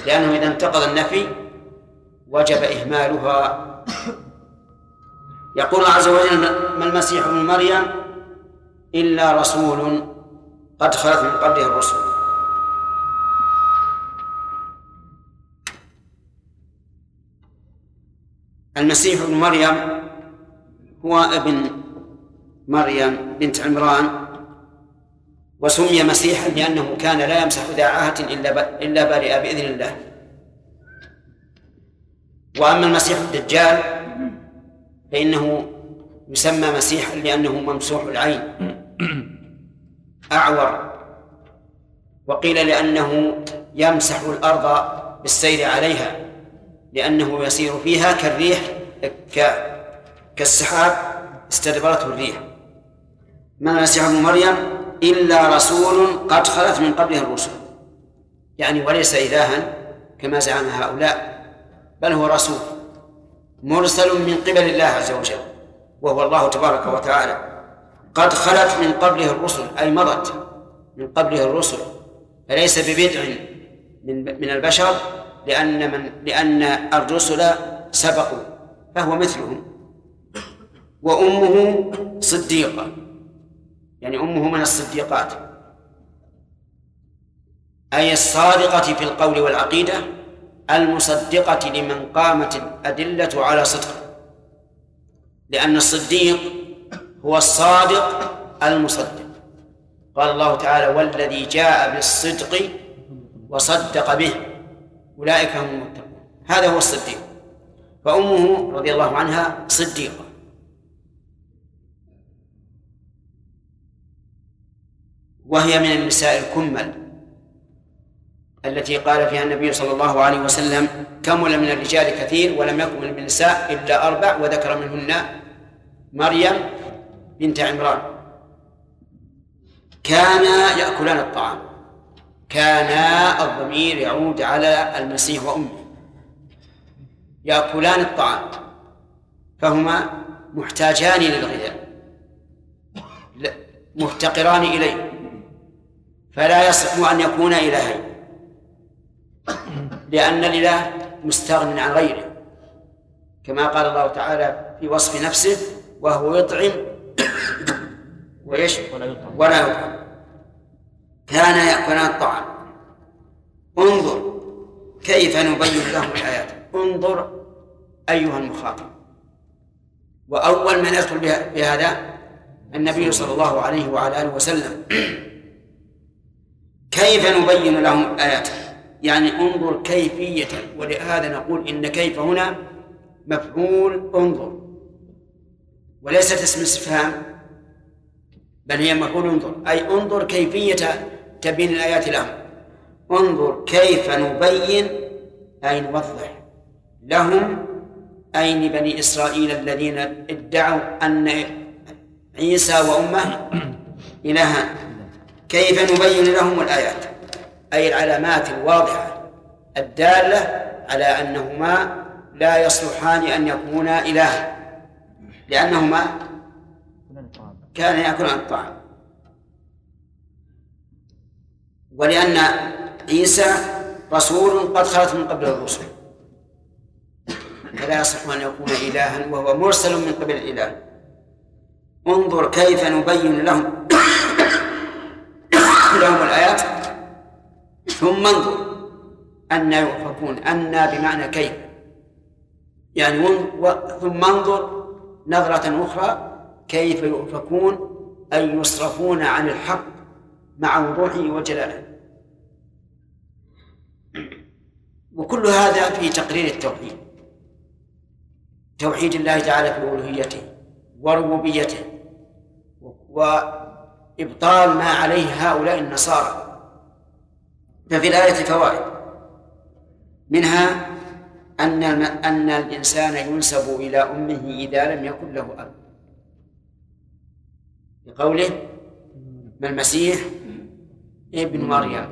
لأنه إذا انتقض النفي وجب إهمالها. يقول الله عز وجل ما المسيح ابن مريم إلا رسول قد خلت من قبله الرسل. المسيح ابن مريم هو ابن مريم بنت عمران وسمي مسيحا لأنه كان لا يمسح ذا عاهة إلا إلا برئ بإذن الله. وأما المسيح الدجال فإنه يسمى مسيحا لأنه ممسوح العين. أعور. وقيل لأنه يمسح الأرض بالسير عليها. لأنه يسير فيها كالريح كالسحاب استدبرته الريح. ما المسيح ابن مريم إلا رسول قد خلت من قبله الرسل. يعني وليس إلها كما زعم هؤلاء بل هو رسول مرسل من قبل الله عز وجل وهو الله تبارك وتعالى. قد خلت من قبله الرسل أي مضت من قبله الرسل فليس ببدع من من البشر لأن من لأن الرسل سبقوا فهو مثلهم. وأمه صديقة يعني أمه من الصديقات. أي الصادقة في القول والعقيدة المصدقة لمن قامت الأدلة على صدقه. لأن الصديق هو الصادق المصدق. قال الله تعالى والذي جاء بالصدق وصدق به. أولئك هم المتقون. هذا هو الصديق. فأمه رضي الله عنها صديقة. وهي من النساء الكمل التي قال فيها النبي صلى الله عليه وسلم كمل من الرجال كثير ولم يكمل من النساء إلا أربع وذكر منهن مريم بنت عمران. كانا يأكلان الطعام. كانا الضمير يعود على المسيح وأمه. يأكلان الطعام فهما محتاجان للغذاء مفتقران إليه. فلا يصح أن يكون إلهين. لأن الإله مستغن عن غيره. كما قال الله تعالى في وصف نفسه وهو يطعم ويش ولا يطعم. كان يأكلان الطعام. انظر كيف نبين لهم الآيات انظر أيها المخاطب. وأول من يدخل بهذا النبي صلى الله عليه وعلى آله وسلم. كيف نبين لهم الآيات؟ يعني انظر كيفية. ولهذا نقول إن كيف هنا مفعول انظر. وليست اسم استفهام بل هي مفعول انظر. أي انظر كيفية تبين الآيات لهم انظر كيف نبين أي نوضح لهم أي لبني إسرائيل الذين ادعوا أن عيسى وأمه إلهان كيف نبين لهم الآيات؟ أي العلامات الواضحة الدالة على أنهما لا يصلحان أن يكونا إلها. لأنهما كان يأكلان الطعام. ولأن عيسى رسول قد خلت من قبل الرسل. فلا يصح أن يكون إلها وهو مرسل من قبل الإله. انظر كيف نبين لهم (coughs) لهم الآيات. ثم انظر أن يؤفكون أن بمعنى كيف. يعني ثم انظر نظرة أخرى كيف يؤفكون أي يصرفون عن الحق مع وضوحه وجلاله. وكل هذا في تقرير التوحيد. توحيد الله تعالى في ألوهيته وربوبيته وإبطال ما عليه هؤلاء النصارى. ففي الآية فوائد. منها أن أن الإنسان ينسب إلى أمه إذا لم يكن له أب. بقوله ما المسيح ابن مريم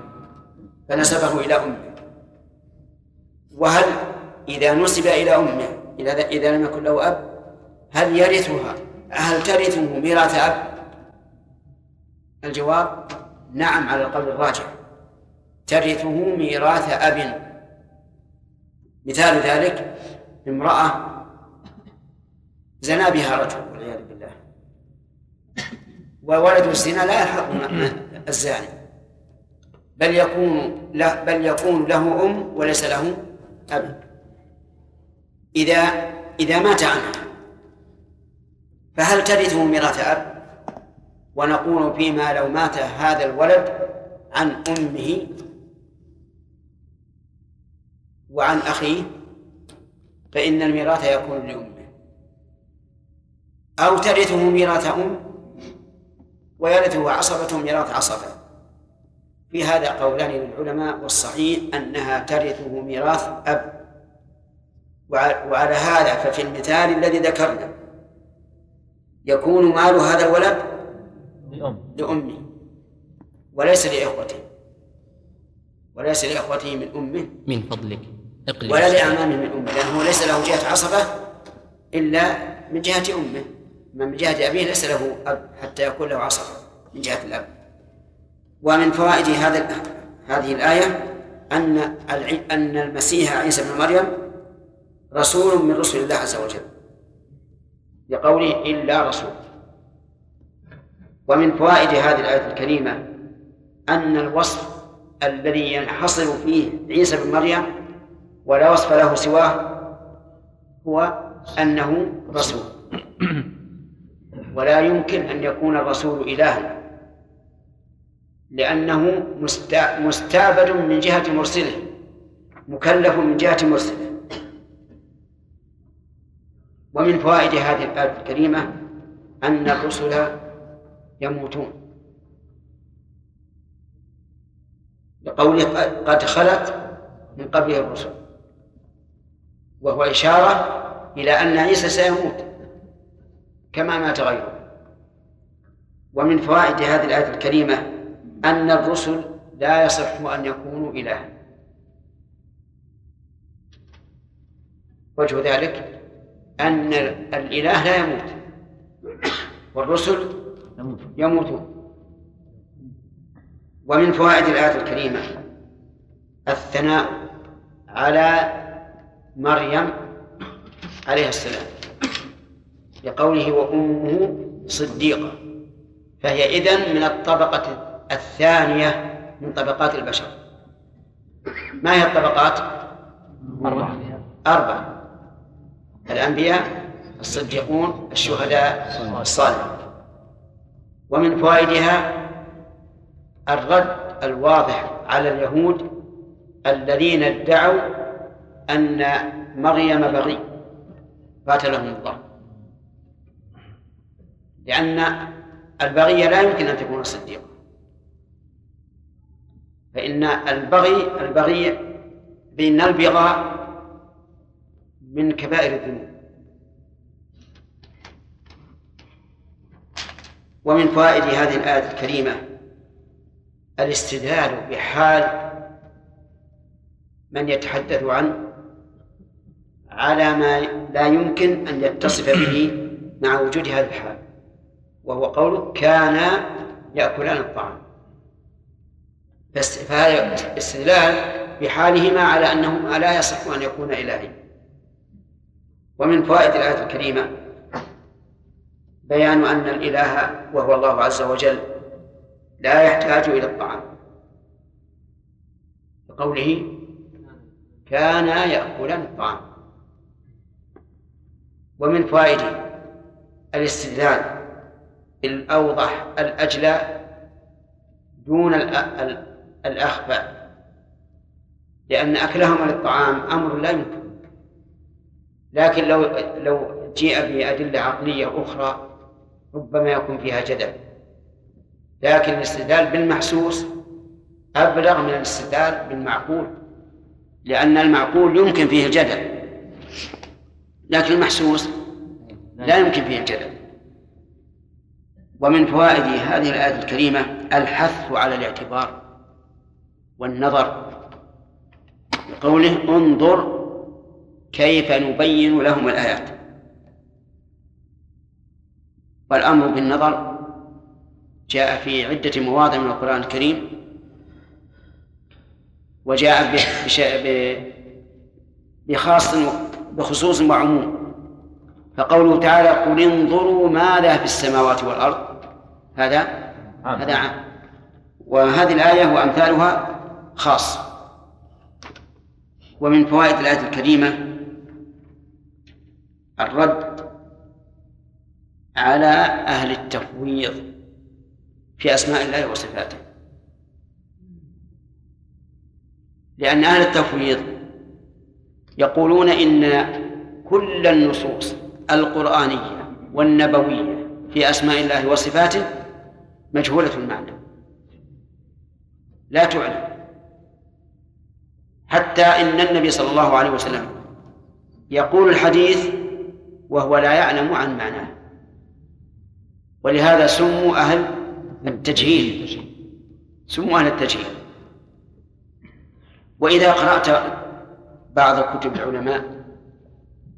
فنسبه إلى أمه. وهل إذا نسب إلى أمه إذا إذا لم يكن له أب هل يرثها؟ هل ترثه ميراث أب؟ الجواب نعم على القول الراجح. ترثه ميراث أب. مثال ذلك امرأة زنا بها رجل والعياذ بالله. وولد الزنا لا يلحق الزاني. بل يكون له بل يكون له أم وليس له أب. إذا إذا مات عنها فهل ترثه ميراث أب؟ ونقول فيما لو مات هذا الولد عن أمه وعن أخيه فإن الميراث يكون لأمه. أو ترثه ميراث أم ويرثه عصبة ميراث عصبة. في هذا قولان للعلماء والصحيح أنها ترثه ميراث أب. وعلى هذا ففي المثال الذي ذكرنا يكون مال هذا الولد لأم. لأمه وليس لإخوته وليس لإخوته من أمه من فضلك. اقلب ولا لأعمامه من أمه لأنه ليس له جهة عصبة إلا من جهة أمه من جهة أبيه ليس له أب حتى يكون له عصبة من جهة الأب. ومن فوائد هذا هذه الآية أن أن المسيح عيسى بن مريم رسول من رسل الله عز وجل. لقوله إلا رسول. ومن فوائد هذه الآية الكريمة أن الوصف الذي ينحصر فيه عيسى بن مريم ولا وصف له سواه هو أنه رسول. ولا يمكن أن يكون الرسول إلها. لأنه مستعبد من جهة مرسله مكلف من جهة مرسله. ومن فوائد هذه الآية الكريمة أن الرسل يموتون. لقوله قد خلت من قبله الرسل. وهو إشارة إلى أن عيسى سيموت كما مات غيره. ومن فوائد هذه الآية الكريمة أن الرسل لا يصح أن يكونوا إلها وجه ذلك أن الإله لا يموت. والرسل يموتون. ومن فوائد الآية الكريمة الثناء على مريم عليه السلام لقوله وأمه صديقة فهي إذن من الطبقة الثانية من طبقات البشر. ما هي الطبقات؟ أربعة. أربعة. الأنبياء الصديقون الشهداء الصالحون. ومن فوائدها الرد الواضح على اليهود الذين ادعوا أن مريم بغي قاتلهم الله. لأن البغي لا يمكن أن تكون صديقة فإن البغي البغي بأن البغاء من كبائر الذنوب. ومن فوائد هذه الآية الكريمة الاستدلال بحال من يتحدث عنه على ما لا يمكن أن يتصف به مع وجود هذا الحال وهو قوله كان يأكلان الطعام. فهذا استدلال بحالهما على أنهما لا يصح أن يكون إلهين ومن فوائد الآية الكريمة بيان أن الإله وهو الله عز وجل لا يحتاج إلى الطعام. بقوله كان يأكلان الطعام. ومن فوائد الاستدلال الأوضح الأجلى دون الأخفى لأن أكلهما للطعام أمر لا يمكن. لكن لو لو جيء بأدلة عقلية أخرى ربما يكون فيها جدل. لكن الاستدلال بالمحسوس أبلغ من الاستدلال بالمعقول لأن المعقول يمكن فيه الجدل لكن المحسوس لا يمكن فيه الجدل ومن فوائد هذه الآية الكريمة الحث على الاعتبار. والنظر. بقوله انظر كيف نبين لهم الآيات. والأمر بالنظر جاء في عدة مواضع من القرآن الكريم. وجاء بخاص بخصوص وعموم. فقوله تعالى قل انظروا ماذا في السماوات والأرض. هذا. هذا. عام. وهذه الآية وأمثالها خاص. ومن فوائد الآية الكريمة الرد على أهل التفويض في أسماء الله وصفاته. لأن أهل التفويض يقولون إن كل النصوص القرآنية والنبوية في أسماء الله وصفاته مجهولة المعنى. لا تعلم. حتى إن النبي صلى الله عليه وسلم يقول الحديث وهو لا يعلم عن معناه. ولهذا سموا أهل التجهيل. سموا أهل التجهيل. وإذا قرأت بعض كتب العلماء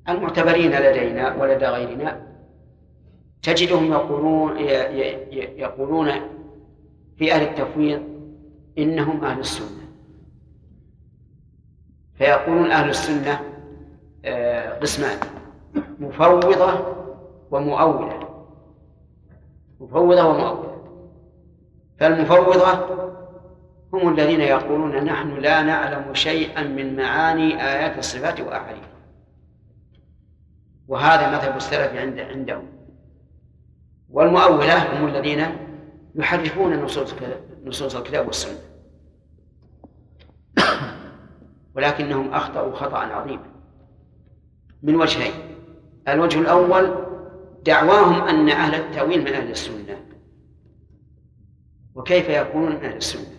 المعتبرين لدينا ولدى غيرنا تجدهم يقولون يقولون في أهل التفويض إنهم أهل السنة. فيقولون أهل السنة آه، قسمان مفوضة ومؤولة. مفوضة ومؤولة. فالمفوضة هم الذين يقولون نحن لا نعلم شيئا من معاني آيات الصفات وأحاديث. وهذا مذهب السلف عند عندهم. والمؤولة هم الذين يحرفون نصوص نصوص الكتاب والسنة. ولكنهم أخطأوا خطأ عظيما من وجهين. الوجه الأول دعواهم أن أهل التأويل من أهل السنة. وكيف يكونون من أهل السنة؟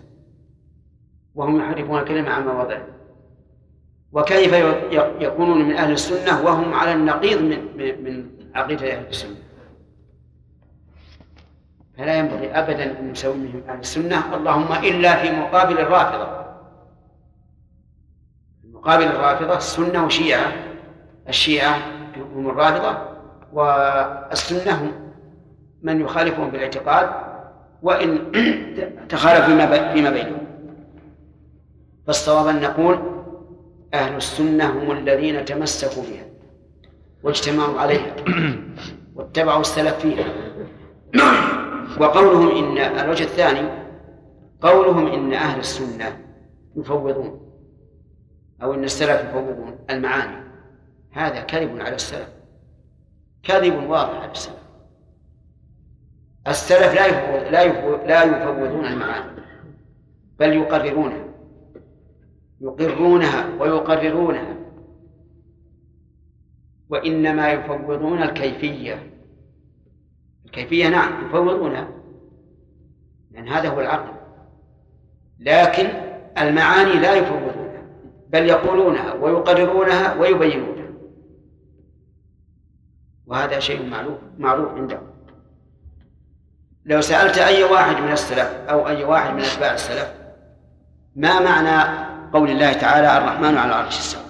وهم يحرفون الكلمة عن مواضعه. وكيف يكونون من أهل السنة وهم على النقيض من من عقيدة أهل السنة؟ فلا ينبغي أبدا أن نسميهم أهل السنة. اللهم إلا في مقابل الرافضة. مقابل الرافضة السنة وشيعة. الشيعة هم الرافضة والسنة هم من يخالفهم بالاعتقاد وإن (clears throat) تخالف فيما فيما بينهم. فالصواب أن نقول أهل السنة هم الذين تمسكوا بها واجتمعوا عليها (clears throat) واتبعوا السلف فيها. وقولهم إن الوجه الثاني قولهم إن أهل السنة يفوضون. أو إن السلف يفوضون المعاني. هذا كذب على السلف. كذب واضح على السلف. السلف لا يفوض لا يفوض لا يفوضون المعاني بل يقررونها. يقرونها ويقررونها. وإنما يفوضون الكيفية. الكيفية نعم يفوضونها لأن هذا هو العقل. لكن المعاني لا يفوضونها بل يقولونها ويقررونها ويبينونها. وهذا شيء معروف معروف عندهم. لو سألت أي واحد من السلف أو أي واحد من أتباع السلف ما معنى قول الله تعالى الرحمن على العرش استوى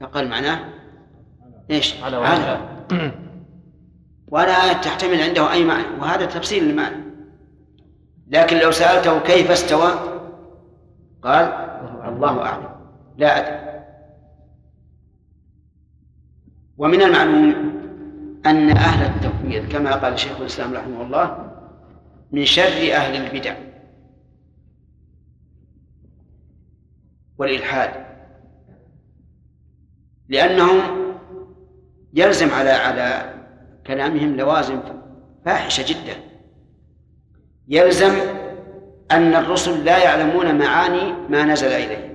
فقال معناه إيش؟ على على. ولا تحتمل عنده أي معنى وهذا تفسير المعنى. لكن لو سألته كيف استوى قال الله أعلم. لا أدري. ومن المعلوم أن أهل التفويض كما قال شيخ الإسلام رحمه الله من شر أهل البدع والإلحاد لأنهم يلزم على على كلامهم لوازم فاحشة جدا. يلزم أن الرسل لا يعلمون معاني ما نزل إليهم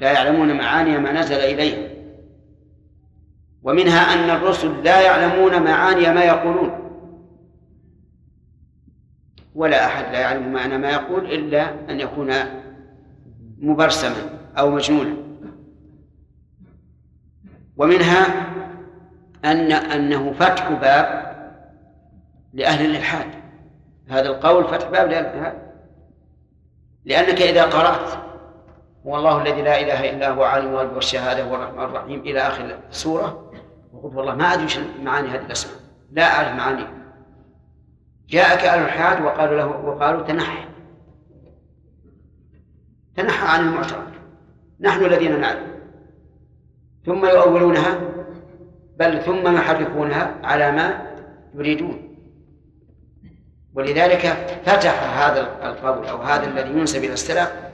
لا يعلمون معاني ما نزل إليهم. ومنها أن الرسل لا يعلمون معاني ما يقولون. ولا أحد لا يعلم معنى ما يقول إلا أن يكون مبرسما أو مجنونا. ومنها أن أنه فتح باب لأهل الإلحاد. هذا القول فتح باب لأهل الإلحاد. لأنك إذا قرأت هو الله الذي لا إله إلا هو عالم الغيب والشهادة هو الرحمن الرحيم. إلى آخر السورة وقلت والله ما أدري وش معاني هذه الأسماء. لا أعرف معانيها. جاءك أهل الحاد وقالوا له وقالوا تنحى. تنحى عن المعترك نحن الذين نعلم. ثم يؤولونها. بل ثم يحرفونها على ما يريدون. ولذلك فتح هذا القول أو هذا الذي ينسب إلى السلف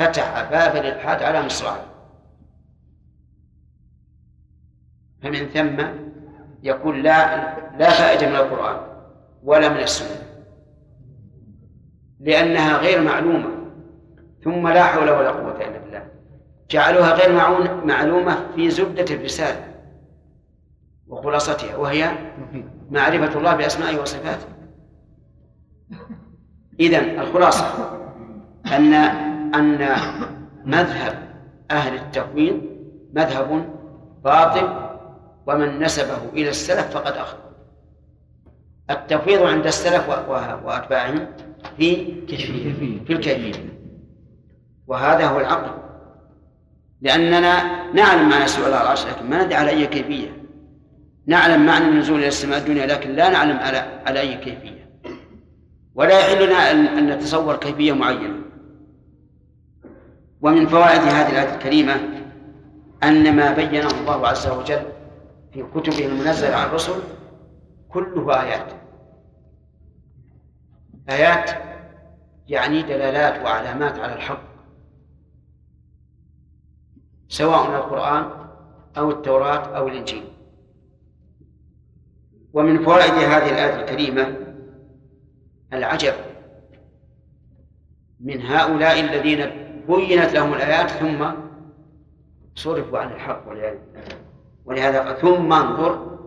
فتح باب الالحاد على مصراعيه فمن ثم يقول لا لا فائدة من القرآن ولا من السنة لأنها غير معلومة ثم لا حول ولا قوة إلا بالله. جعلوها غير معلومة في زبدة الرسالة وخلاصتها وهي معرفة الله بأسمائه وصفاته. إذا الخلاصة أن أن مذهب أهل التفويض مذهب باطل ومن نسبه إلى السلف فقد أخطأ. التفويض عند السلف وأتباعهم في في الكيفية. وهذا هو العقل. لأننا نعلم معنى سؤال العرش لكن ما ندري على أي كيفية. نعلم معنى النزول إلى السماء الدنيا لكن لا نعلم على على أي كيفية. ولا يحل لنا أن نتصور كيفية معينة. ومن فوائد هذه الآية الكريمة أن ما بينه الله عز وجل في كتبه المنزلة على الرسل كله آيات. آيات يعني دلالات وعلامات على الحق. سواء القرآن أو التوراة أو الإنجيل. ومن فوائد هذه الآية الكريمة العجب من هؤلاء الذين بينت لهم الآيات ثم صرفوا عن الحق ولهذا قال ثم انظر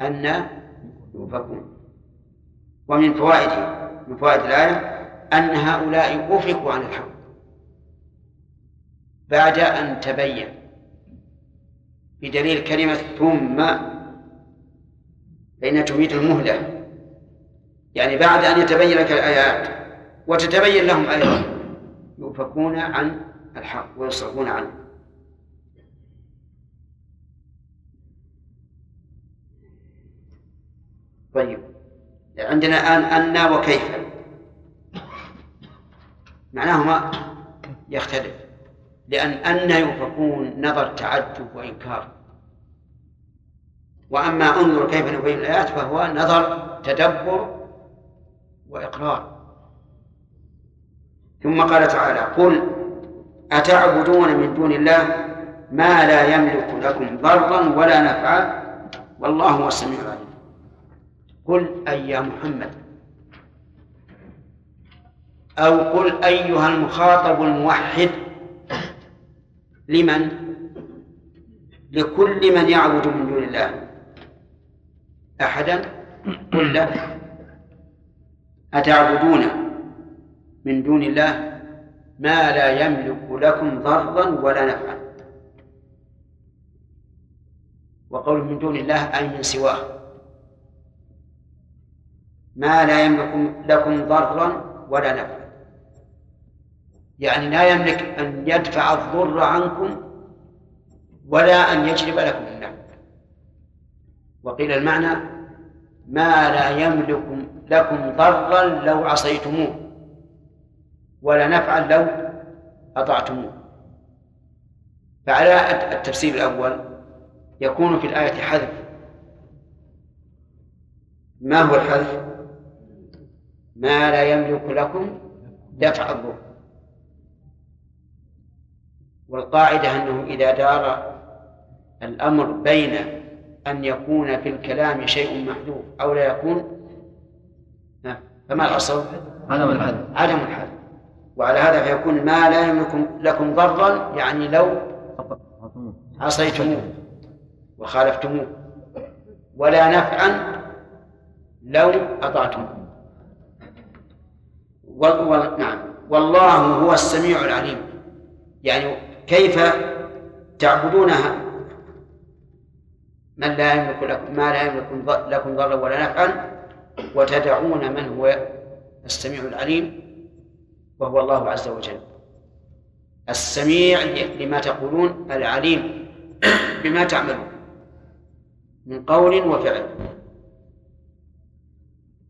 أن يؤفكون ومن فوائد من فوائد الآية أن هؤلاء أفكوا عن الحق بعد أن تبين. بدليل كلمة ثم فإنها تفيد المهلة يعني بعد أن يتبين لك الآيات وتتبين لهم أيضا. يؤفكون عن الحق ويصرفون عنه. طيب عندنا الآن أن وكيف؟ معناهما يختلف لأن أن يؤفكون نظر تعجب وإنكار. وأما أنظر كيف نبين الآيات فهو نظر تدبر وإقرار. ثم قال تعالى قل أتعبدون من دون الله ما لا يملك لكم ضرا ولا نفعا والله هو السميع العليم. قل أي يا محمد. أو قل أيها المخاطب الموحد. لمن؟ لكل من يعبد من دون الله. أحدا؟ قل له. أتعبدون؟ من دون الله ما لا يملك لكم ضرا ولا نفعا. وقول من دون الله أي من سواه. ما لا يملك لكم ضرا ولا نفعا. يعني لا يملك أن يدفع الضر عنكم ولا أن يجلب لكم النفع. وقيل المعنى ما لا يملك لكم ضرا لو عصيتموه. ولا نفعا لو أطعتموه. فعلى التفسير الأول يكون في الآية حذف. ما هو الحذف؟ ما لا يملك لكم دفع الضر. والقاعدة أنه إذا دار الأمر بين أن يكون في الكلام شيء محذوف أو لا يكون فما الأصل؟ عدم الحذف. عدم الحذف. وعلى هذا فيكون ما لا يملك لكم ضرا يعني لو عصيتموه وخالفتموه ولا نفعا لو أطعتموه. نعم. والله هو السميع العليم. يعني كيف تعبدونها من لا يملك لكم ما لا يملك لكم ضرا ولا نفعا وتدعون من هو السميع العليم. وهو الله عز وجل. السميع لما تقولون العليم بما تعملون من قول وفعل.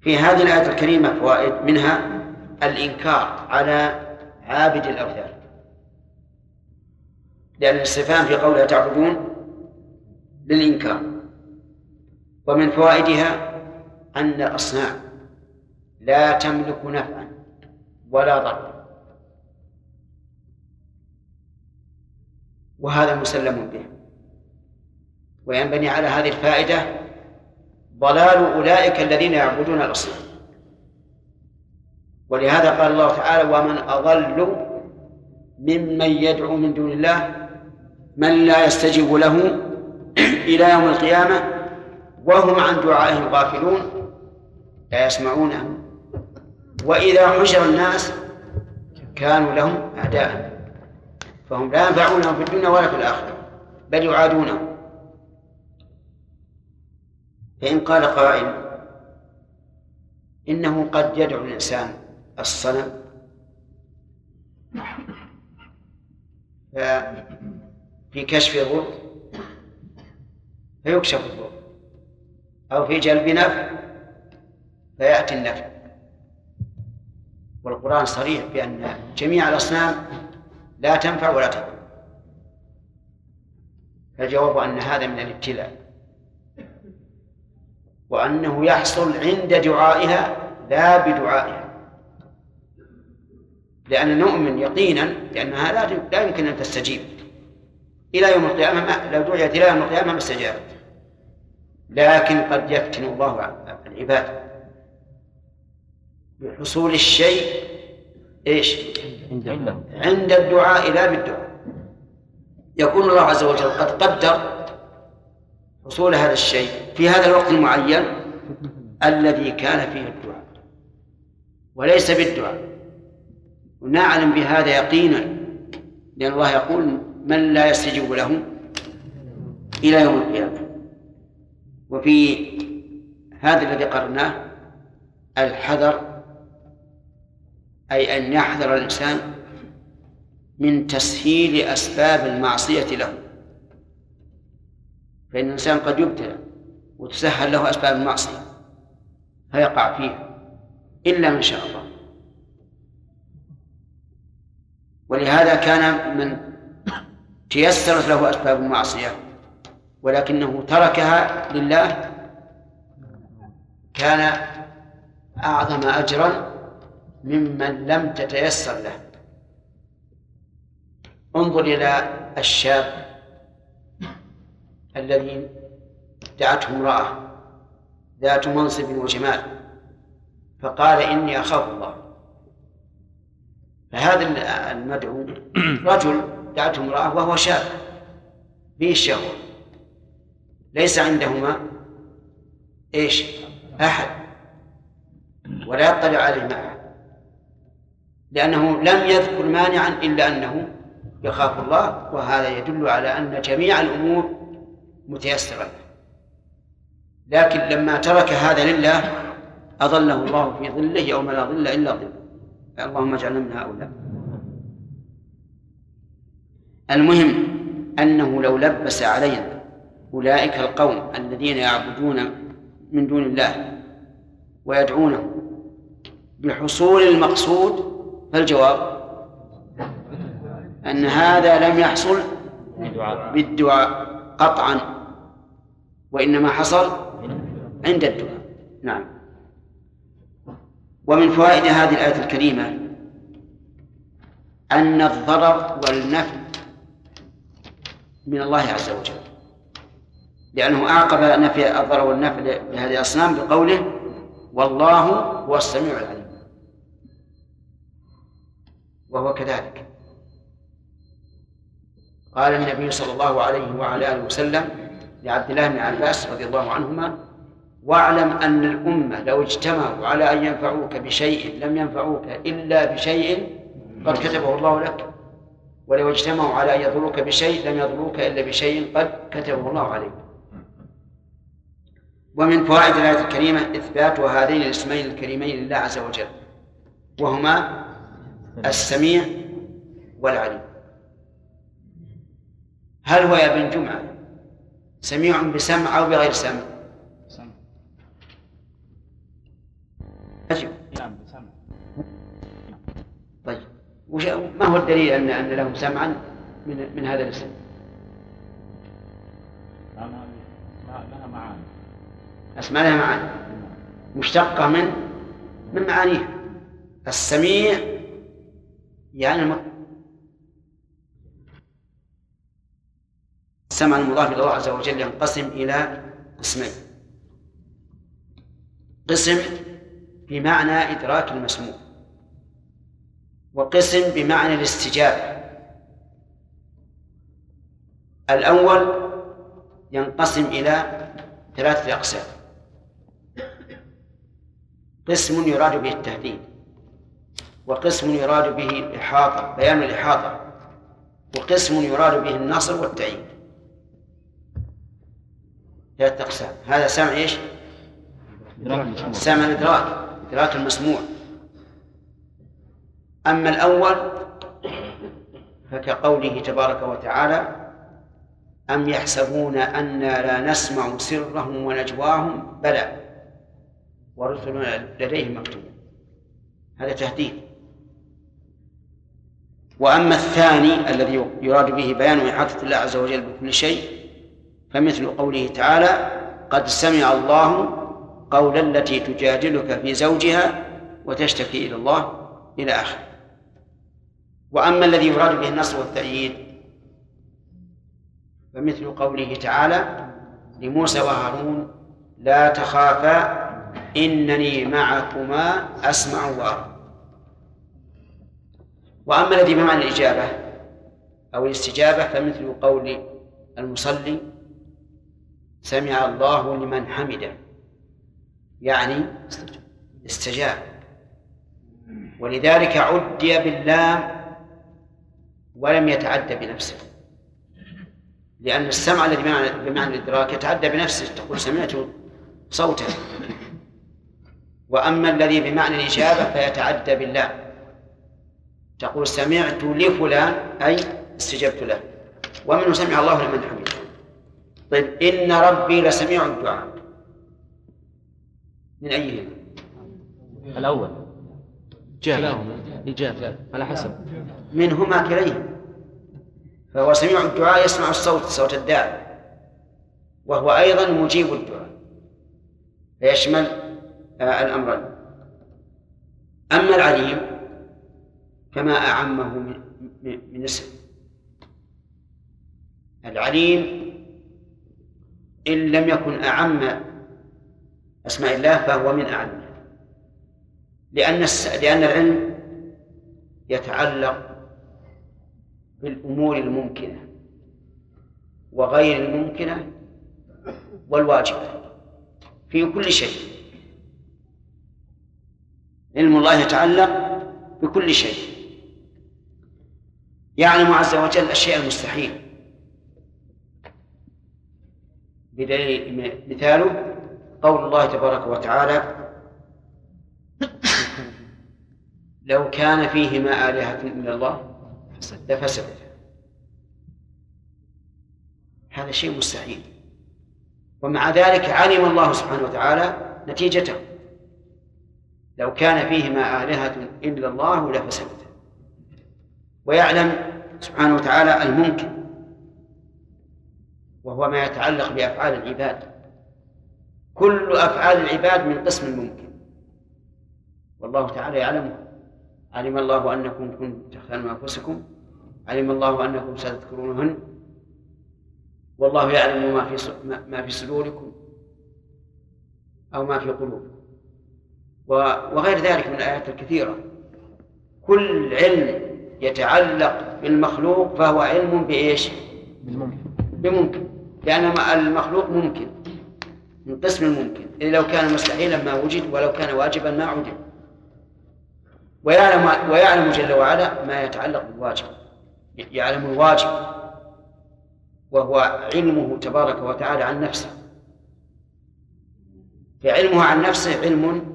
في هذه الآية الكريمة فوائد منها الإنكار على عابد الأوثان. لأن الاستفهام في قولها تعبدون للإنكار. ومن فوائدها أن الأصنام لا تملك نفعا. ولا ضرا وهذا مسلم به. وينبني على هذه الفائدة ضلال أولئك الذين يعبدون الأصنام. ولهذا قال الله تعالى ومن أضل ممن يدعو من دون الله من لا يستجيب له (clears throat) إلى يوم القيامة وهم عن دعائهم غافلون. لا يسمعونه وإذا حشر الناس كانوا لهم أعداء. فهم لا ينفعونهم في الدنيا ولا في الآخرة بل يعادونهم فإن قال قائل إنه قد يدعو الإنسان الصنم. في كشف الضر فيكشف الضر أو في جلب نفع فيأتي النفع. والقرآن صريح بأن جميع الأصنام لا تنفع ولا تضر. فالجواب أن هذا من الابتلاء. وأنه يحصل عند دعائها لا بدعائها. لأن نؤمن يقينا بأنها لا لا يمكن أن تستجيب. إلى يوم القيامة لو دعيت إلى يوم القيامة ما استجابت. لكن قد يفتن الله العباد. بحصول الشيء إيش؟ عند الدعاء لا بالدعاء. يكون الله عز وجل قد قدر حصول هذا الشيء في هذا الوقت المعين الذي كان فيه الدعاء. وليس بالدعاء. ونعلم بهذا يقينا لأن الله يقول من لا يستجيب له إلى يوم القيامة. وفي هذا الذي قرناه الحذر أي أن يحذر الإنسان من تسهيل أسباب المعصية له. فإن الإنسان قد يبتلى وتسهل له أسباب المعصية فيقع فيها إلا من شاء الله. ولهذا كان من تيسرت له أسباب المعصية ولكنه تركها لله كان أعظم أجرا ممن لم تتيسر له. انظر إلى الشاب الذي دعته امرأة ذات منصب وجمال فقال إني أخاف الله. فهذا المدعو (clears throat) رجل دعته امرأة وهو شاب به الشهوة. ليس عندهما إيش؟ أحد. ولا يطلع عليه أحد لأنه لم يذكر مانعا إلا أنه يخاف الله وهذا يدل على أن جميع الأمور متيسرة لكن لما ترك هذا لله أظله الله في ظله يوم لا ظل إلا ظله. اللهم اجعلنا من هؤلاء. المهم أنه لو لبس علينا أولئك القوم الذين يعبدون من دون الله ويدعونه بحصول المقصود فالجواب أن هذا لم يحصل بالدعاء قطعا وإنما حصل عند الدعاء. نعم. ومن فوائد هذه الآية الكريمة أن الضرر والنفع من الله عز وجل لأنه أعقب نفي الضرر والنفع لهذه الأصنام بقوله والله هو السميع العليم. وهو كذلك. قال النبي صلى الله عليه وعلى آله وسلم لعبد الله بن عباس رضي الله عنهما واعلم أن الأمة لو اجتمعوا على أن ينفعوك بشيء لم ينفعوك إلا بشيء قد كتبه الله لك. ولو اجتمعوا على أن يضروك بشيء لم يضروك إلا بشيء قد كتبه الله عليك. ومن فوائد الآية الكريمة إثبات هذين الاسمين الكريمين لله عز وجل وهما نعم. السميع والعليم. هل هو يا ابن جمعة سميع بسمع أو بغير سمع؟ سمع أجب نعم بسمع. طيب. وش ما هو الدليل أن أن له سمعا من من هذا الاسم؟ لها معاني. أسماء لها معاني. مشتقة من من معانيها. السميع يعني. السمع المضاف إلى الله عز وجل ينقسم إلى قسمين. قسم بمعنى إدراك المسموع وقسم بمعنى الاستجابة. الأول ينقسم إلى ثلاثة أقسام. قسم يراد به التهديد. وقسم يراد به الإحاطة بيان الإحاطة. وقسم يراد به النصر والتأييد. ثلاثة أقسام هذا سمع إيش؟ سمع الإدراك إدراك المسموع. أما الأول فكقوله تبارك وتعالى أم يحسبون أنا لا نسمع سرهم ونجواهم؟ بلى. ورسلنا لديهم مكتوب. هذا تهديد. وأما الثاني الذي يراد به بيان إحاطة الله عز وجل بكل شيء فمثل قوله تعالى قد سمع الله قول التي تجادلك في زوجها وتشتكي إلى الله إلى آخره. وأما الذي يراد به النصر والتأييد فمثل قوله تعالى لموسى وهارون لا تخافا إنني معكما أسمع وأرى. وأما الذي بمعنى الإجابة أو الاستجابة فمثل قول المصلي سمع الله لمن حمده. يعني استجاب. ولذلك عدي باللام ولم يتعدى بنفسه. لأن السمع الذي بمعنى الإدراك يتعدى بنفسه. تقول سمعت صوتا وأما الذي بمعنى الإجابة فيتعدى بالله تقول سمعت لفلان أي استجبت له. ومنه سمع الله لمن حمده. طيب إن ربي لسميع الدعاء. من أيهم الأول. إجابة إجابة على حسب. منهما كليهما فهو سميع الدعاء يسمع الصوت صوت الداعي. وهو أيضا مجيب الدعاء. فيشمل آه، الأمرين. أما العليم فما أعمه من, اسم. العليم إن لم يكن أعم أسماء الله فهو من أعمها لأن. لأن العلم يتعلق بالأمور الممكنة وغير الممكنة والواجبة في كل شيء. علم الله يتعلق بكل شيء. يعلم عز وجل الشيء المستحيل. بدليل مثاله قول الله تبارك وتعالى لو كان فيهما آلهة إلا الله لفسدت. هذا شيء مستحيل. ومع ذلك علم الله سبحانه وتعالى نتيجته. لو كان فيهما آلهة إلا الله لفسدت. ويعلم سبحانه وتعالى الممكن وهو ما يتعلق بأفعال العباد. كل أفعال العباد من قسم الممكن. والله تعالى يعلمه علم الله أنكم كنتم تختارون أنفسكم. علم الله أنكم ستذكرونهن. والله يعلم ما في ما في صدوركم أو ما في قلوبكم. وغير ذلك من الآيات الكثيرة. كل علم يتعلق بالمخلوق فهو علم بإيش؟ بالممكن. بممكن. لأن المخلوق ممكن. من قسم الممكن. إذا لو كان مستحيلا ما وجد ولو كان واجبا ما عدم ويعلم ويعلم جل وعلا ما يتعلق بالواجب. يعلم الواجب. وهو علمه تبارك وتعالى عن نفسه. فعلمه عن نفسه علم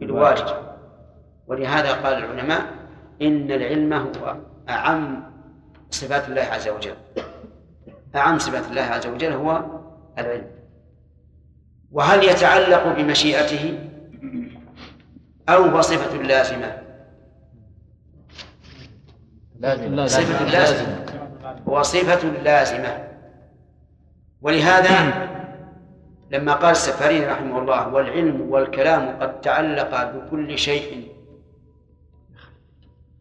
بالواجب. ولهذا قال العلماء إن العلم هو أعم صفات الله عز وجل. أعم صفات الله عز وجل هو العلم. وهل يتعلق بمشيئته؟ أو هو صفة لازمة؟ لازم صفة لازمة. وصفة لازمة. ولهذا لما قال السفارين رحمه الله والعلم والكلام قد تعلق بكل شيء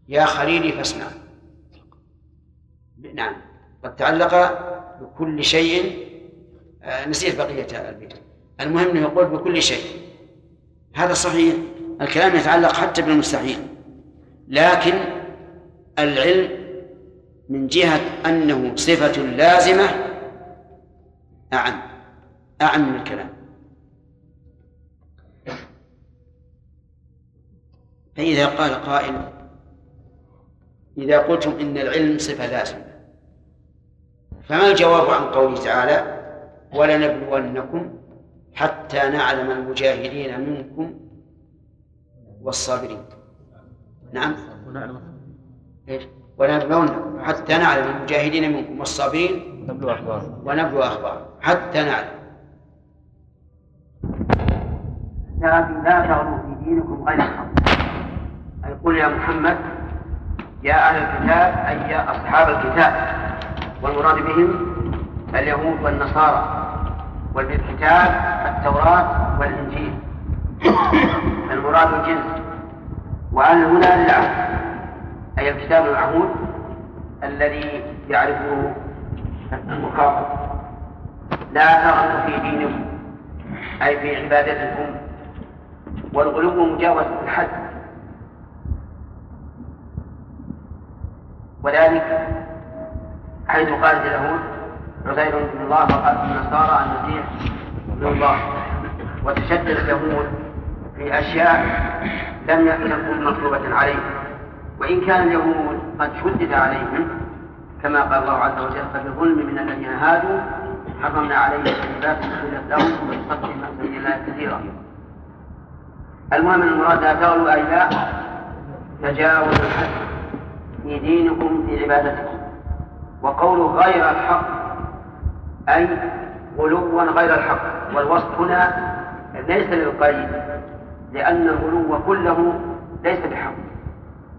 يا خليلي فاسمع. نعم. قد تعلق بكل شيء آه، نسيت بقية البيت. المهم أنه يقول بكل شيء. هذا صحيح. الكلام يتعلق حتى بالمستحيل. لكن العلم من جهة أنه صفة لازمة أعم. أعم من الكلام. فإذا قال قائل إذا قلتم إن العلم صفة لازمة فما الجواب عن قوله تعالى ولنبلونكم حتى نعلم المجاهدين منكم والصابرين نعم. إيش؟ ونبلونكم حتى نعلم المجاهدين منكم والصابرين نبلو أخبار. ونبلو أخبار. حتى نعلم. لا تغلوا في دينكم غير الحق. أي قل يا محمد يا أهل الكتاب أي يا أصحاب الكتاب. والمراد بهم اليهود والنصارى وبالكتاب التوراة والإنجيل. المراد الجنس. وأن هنا للعهد. أي الكتاب المعهود الذي يعرفه المخاطب لا تغلوا في دينكم أي في عبادتكم. والغلو مجاوزة الحد. وذلك حيث قالت اليهود عزير بن الله وقالت النصارى المسيح ابن الله. وتشدد اليهود في أشياء لم تكن مطلوبة عليهم وإن كان اليهود قد شدد عليهم كما قال الله عز وجل فبظلم من الذين هادوا حرمنا عليهم طيبات أحلت لهم وبصدهم سبيل الله كثيرا. المهم المراد لا تغلوا أي لا تجاوزوا الحد. في دينكم في عبادتكم وقوله غير الحق أي غلوا غير الحق. والوصف هنا ليس للقريب لأن الغلو كله ليس بحق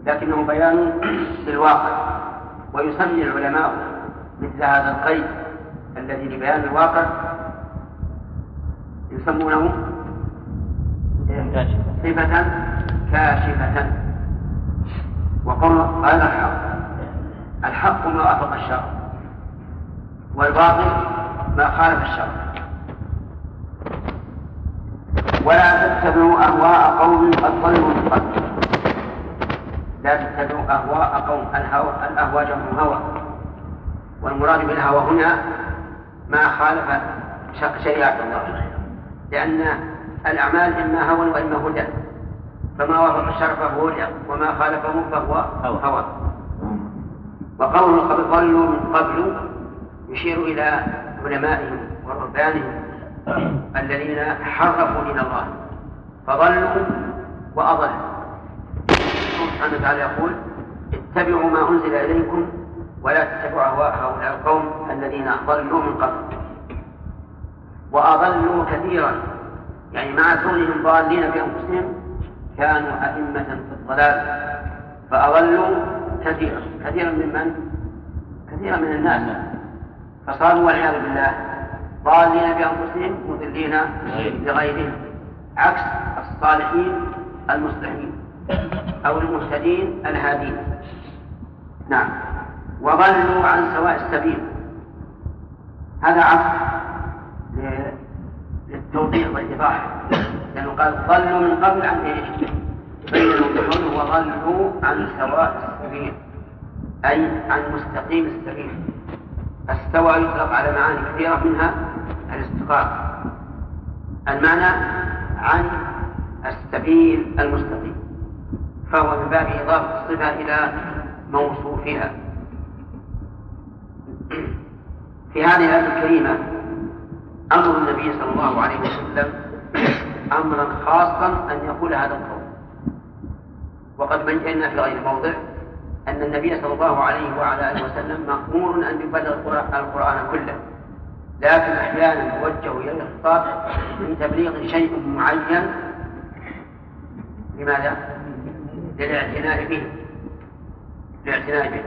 لكنه بيان للواقع. ويسمي العلماء مثل هذا القيد الذي لبيان الواقع يسمونه صفة كاشفة. وقول غير الحق الحق ما وافق الشرع والباطل ما خالف الشرع ولا تتبعوا أهواء قوم قد ضلوا من قبل لا تتبعوا أهواء قوم الأهوى جمع هوى والمراد بالهوى هنا ما خالف شريعة الله. لأن الأعمال إما هوى وإما هدى. فما وافق الشرع فهو هدى وما خالفه فهو هوى. وقوله قد ضلوا من قبل يشير إلى علمائهم ورهبانهم (coughs) الذين حرفوا دين الله. فضلوا وأضلوا. سبحانه وتعالى يقول اتبعوا ما أنزل إليكم ولا تتبعوا أهواء هؤلاء القوم الذين ضلوا من قبل. وأضلوا كثيرا. يعني مع كونهم ضالين بأنفسهم كانوا أئمة في الضلال فأضلوا كثيرا. كثيرا ممن كثيرا من الناس. فصاروا والعياذ بالله ضالين بأنفسهم مضلين لغيرهم عكس الصالحين المصلحين أو المهتدين الهادين. نعم. وضلوا عن سواء السبيل. هذا عطف للتوضيح والإيضاح. لأنه قال ضلوا من قبل عن إيش؟ بينوا بقوله وضلوا عن سواء السبيل. أي عن مستقيم السبيل. استوى يطلق على معاني كثيرة منها الاستقامة المعنى عن السبيل المستقيم. فهو من باب إضافة الصفة إلى موصوفها. في هذه الآية الكريمة أمر النبي صلى الله عليه وسلم أمرا خاصا أن يقول هذا القول. وقد بينا في غير موضع أن النبي صلى الله عليه وعلى آله وسلم مأمور أن يبلغ القرآن كله. لكن أحيانا يوجه إليه الخطاب من تبليغ شيء معين. لماذا؟ للاعتناء به. بالاعتناء به.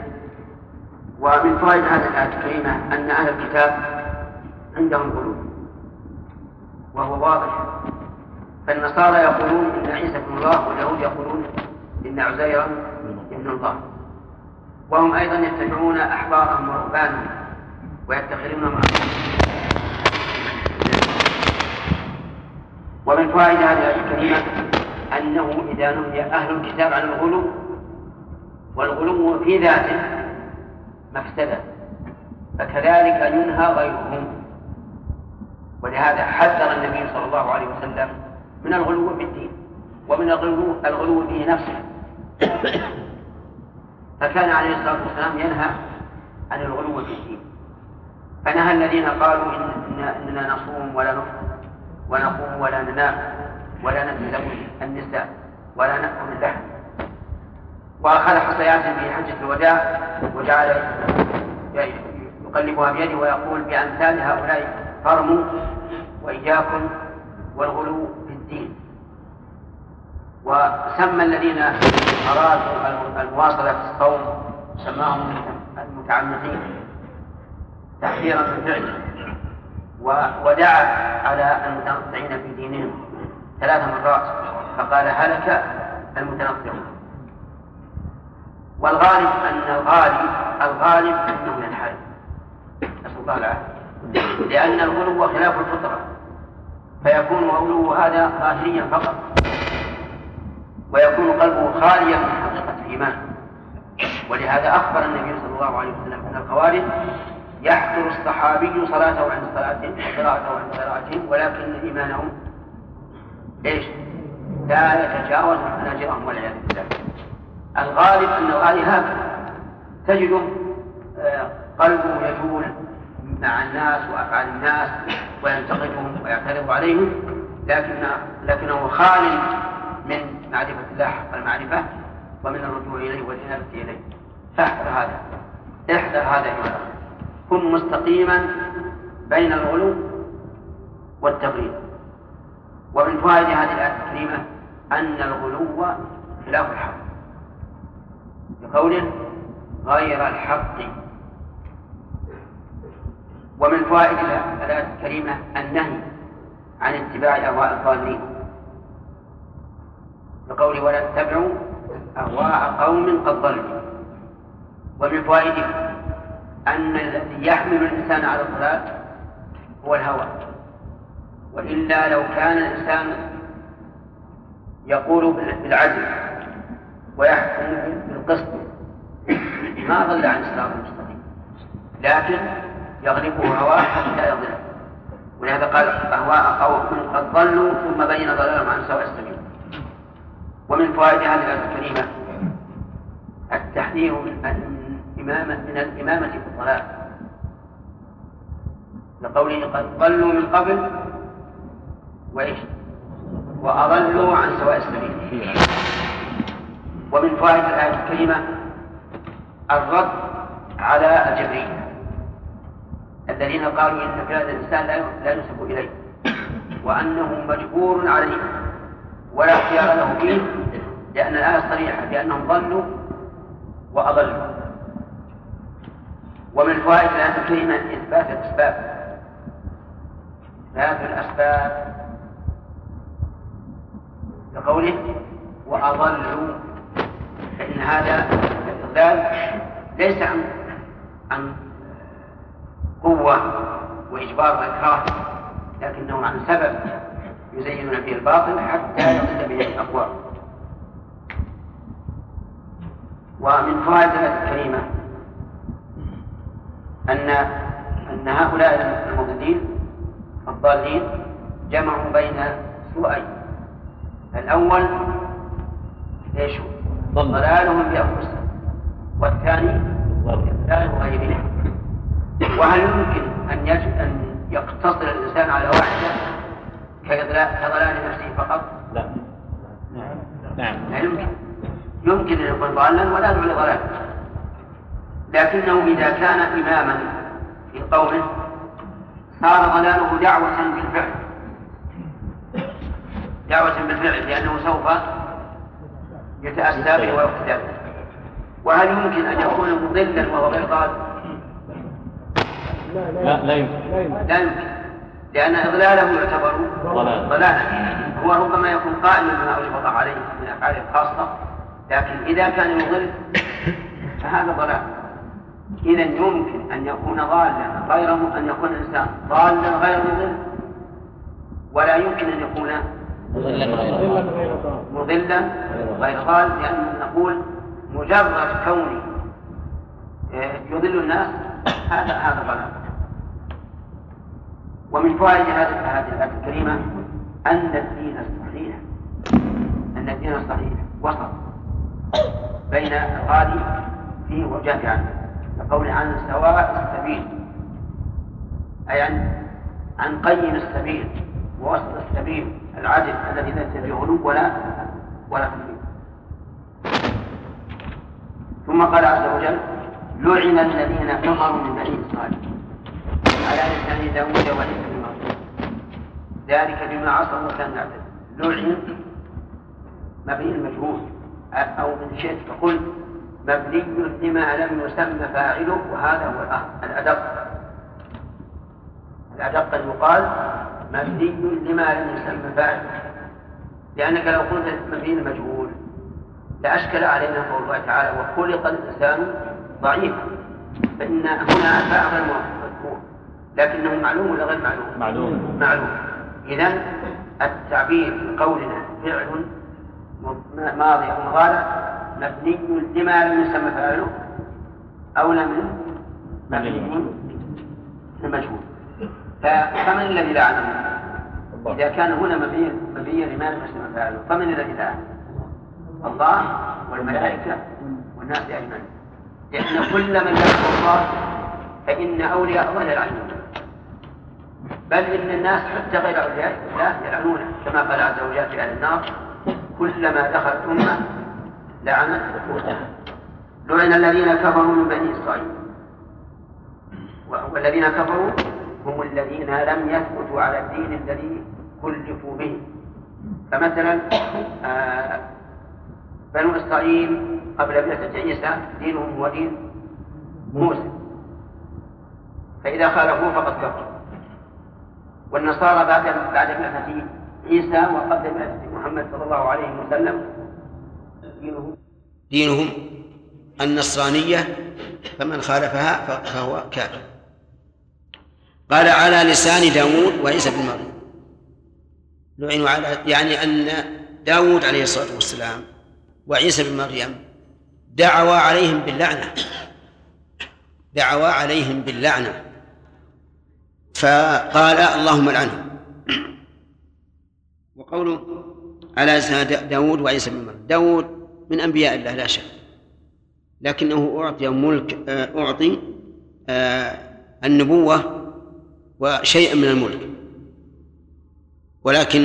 ومن فوائد هذه الآية الكريمة أن أهل الكتاب عندهم قلوب. وهو واضح فالنصارى يقولون إن عيسى ابن الله واليهود يقولون إن عزيرا ابن الله. وهم أيضا يتبعون أحبارهم ورهبانهم ويتخذون معهم. ومن فوائد هذه الكريمة أنه إذا نهي أهل الكتاب عن الغلو والغلو في ذاته مفسدة فكذلك ينهى غيرهم. ولهذا حذر النبي صلى الله عليه وسلم من الغلو في الدين ومن الغلو الغلو في نفسه. فكان عليه الصلاة والسلام ينهى عن الغلو في الدين. فنهى الذين قالوا إن إننا نصوم ولا نفطر ونقوم ولا ننام ولا نتزوج النساء ولا نأكل اللحم. وأخذ حصيات في حجة الوداع وجعل يقلبها بيده ويقول بأمثال هؤلاء فارموا وإياكم والغلو الدين. وسمى الذين أرادوا المواصلة في الصوم سماهم المتعمقين تحذيرا من فعله ودعا على المتنطعين في دينهم ثلاث مرات فقال هلك المتنطعون. والغالب أن الغالب الغالب أنه ينحرف نسأل الله العافية. لأن الغلو خلاف الفطرة. فيكون غلو هذا ظاهريا فقط ويكون قلبه خاليا من حقيقة الإيمان ولهذا أخبر النبي صلى الله عليه وسلم أن الخوارج يحضر الصحابي صلاته عند صلاتهم وقراءته عند قراءتهم ولكن إيمانهم إيش؟ لا يتجاوز حناجرهم والعياذ بالله. الغالب أن الغالب هكذا تجده آه، قلبه يجول مع الناس وأفعال الناس وينتقدهم ويعترض عليهم لكن لكنه خال من معرفة الله حق المعرفة ومن الرجوع إليه والإنابة إليه. فاحذر هذا. احذر هذا أيها كن مستقيما بين الغلو والتفريط ومن فوائد هذه الآية الكريمة أن الغلو خلاف الحق. بقوله غير الحق. ومن فوائد الآية الكريمة النهي عن اتباع أهواء الضالين. بقوله ولا تتبعوا أهواء قوم قد ضلوا. ومن فوائده أن الذي يحمل الإنسان على الضلال هو الهوى. وإلا لو كان الإنسان يقول بالعدل ويحكم بالقسط ما ضل عن الصراط المستقيم لكن يغلبه هواه حتى يضل ولهذا قال أهواء قوم قد ضلوا ثم بين ضلالهم عن سواء السبيل. ومن فوائد هذه الآية الكريمة التحذير من الإمامة من الإمامة في الضلال. لقوله قد ضلوا من قبل وإيش؟ وأضلوا عن سواء السبيل. ومن فوائد الآية الكريمة الرد على الجبرية الذين قالوا إن فعل الإنسان لا ينسب إليه. وأنه مجبور عليه. ولا اختيار له فيه لأن الآية صريحة بأنهم ضلوا وأضلوا. ومن فوائد الآية الكريمة إثبات الأسباب. إثبات الأسباب لقوله وأضلوا. فإن هذا الإضلال ليس عن عن قوة وإجبار وإكراه لكنه عن سبب يزينون به الباطل حتى يضل به الأقوام ومن فوائد الآية الكريمة أن أن هؤلاء المضلين الضالين جمعوا بين سوءين. الأول إيش؟ ضلالهم بأنفسهم والثاني إضلال غيرهم وهل يمكن أن أن يقتصر الإنسان على واحدة كضلال نفسه فقط؟ لا. نعم. لا يمكن. يمكن أن يكون ضالا ولا يدعو لضلال لكنه إذا كان إماما في قومه صار ضلاله دعوة بالفعل. دعوة بالفعل لأنه سوف يتأسى به ويقتدى وهل يمكن أن يكون مضلا وهو غير ضال؟ لا لا يمكن. لا يمكن. لأن إضلاله يعتبر ضلال. ضلالا هو ربما يكون قائما بما الله عليه من أفعاله الخاصة لكن إذا كان يضل فهذا ضلال. إذا يمكن أن يكون ضالا غير أن يكون الإنسان ضالا غير مضل. ولا يمكن أن يكون مضلا غير ضال. لأن نقول مجرد كونه آه، يضل الناس هذا هذا ضلال. ومن فوائد هذه الآية الكريمة أن الدين الصحيح أن الدين الصحيح وسط بين الغالي فيه والجافي عنه كقول عن سواء السبيل. أي عن عن قيم السبيل ووسط السبيل العدل الذي ليس فيه غلو ولا ولا تفريط ثم قال عز وجل لعن الذين كفروا من بني إسرائيل. على لسان بن مريم ذلك بما عصوا وكانوا يعتدون لعن مبني المجهول أو من شئت فقل مبني لما لم يسمى فاعله وهذا هو الأ- الأدق. الأدق ان يقال مبني لما لم يسمى فاعله. لأنك لو قلت مبني المجهول لأشكل علينا قول الله تعالى وخلق الإنسان ضعيفا. فإن هنا فاعل لكنه معلوم ولا غير معلوم؟ معلوم. معلوم. إذا التعبير بقولنا فعل ماضي أو مضارع مبني لما لم يسمى فاعله أولى من؟ مبني المجهول فمن الذي لعنه؟ إذا كان هنا مبني مبني لما لم يسمى فاعله فمن الذي لعنه؟ الله والملائكة والناس أجمعين. لأن كل من يذكر الله فإن أولياء الله يلعنون بل إن الناس حتى غير أولياء الله يلعنونه كما قال عز وجل في أهل النار كلما دخلت أمة لعنت أختها لعن الذين كفروا من بني إسرائيل. والذين كفروا هم الذين لم يثبتوا على الدين الذي كلفوا به. فمثلا آه بنو إسرائيل قبل بعثة عيسى دينهم هو دين موسى. فإذا خالفوه فقد كفروا. والنصارى بعد بعد بعثة عيسى وقبل بعثة محمد صلى الله عليه وسلم. دينهم. دينهم النصرانية فمن خالفها فهو كافر. قال على لسان داود وعيسى بن مريم. لعنوا على يعني أن داود عليه الصلاة والسلام وعيسى بن مريم دعوا عليهم باللعنة. دعوا عليهم باللعنة. فقال اللهم لعنهم وقوله على لسان دا- داود وعيسى بن مريم. داود من أنبياء الله لا شك. لكنه أعطي ملك آه، أعطي آه، النبوة وشيئا من الملك. ولكن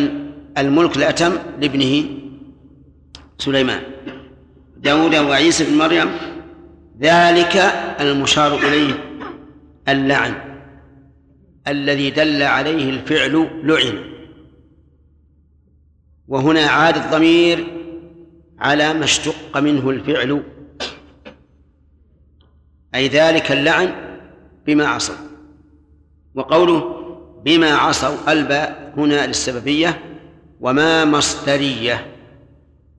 الملك الأتم لابنه سليمان. داود وعيسى بن مريم ذلك المشار إليه اللعن. الذي دل عليه الفعل لعن. وهنا عاد الضمير على ما اشتق منه الفعل. أي ذلك اللعن بما عصوا. وقوله بما عصوا الباء هنا للسببية وما مصدرية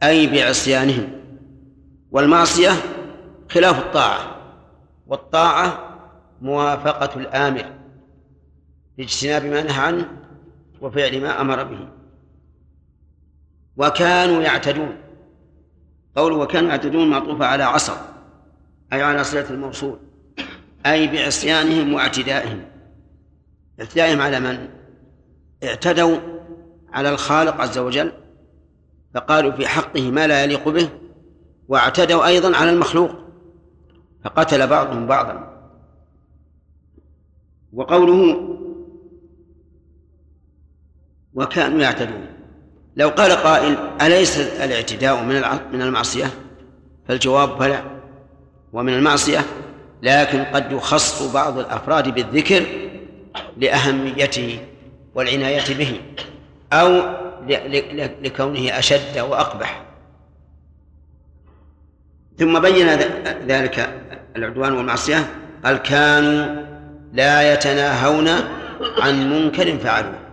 أي بعصيانهم. والمعصية خلاف الطاعة والطاعة موافقة الآمر. لاجتناب ما نهى عنه وفعل ما أمر به. وكانوا يعتدون. قول وكانوا يعتدون معطوفة على عصر أي على صلة الموصول أي بعصيانهم واعتدائهم. اعتدائهم على من؟ اعتدوا على الخالق عز وجل فقالوا في حقه ما لا يليق به واعتدوا أيضا على المخلوق فقتل بعضهم بعضا. وقوله وكانوا يعتدون. لو قال قائل أليس الاعتداء من من المعصية؟ فالجواب بلى. ومن المعصية لكن قد يخص بعض الأفراد بالذكر لأهميته والعناية به أو لكونه أشد وأقبح. ثم بين ذلك العدوان والمعصية قال كانوا لا يتناهون عن منكر فعلوه.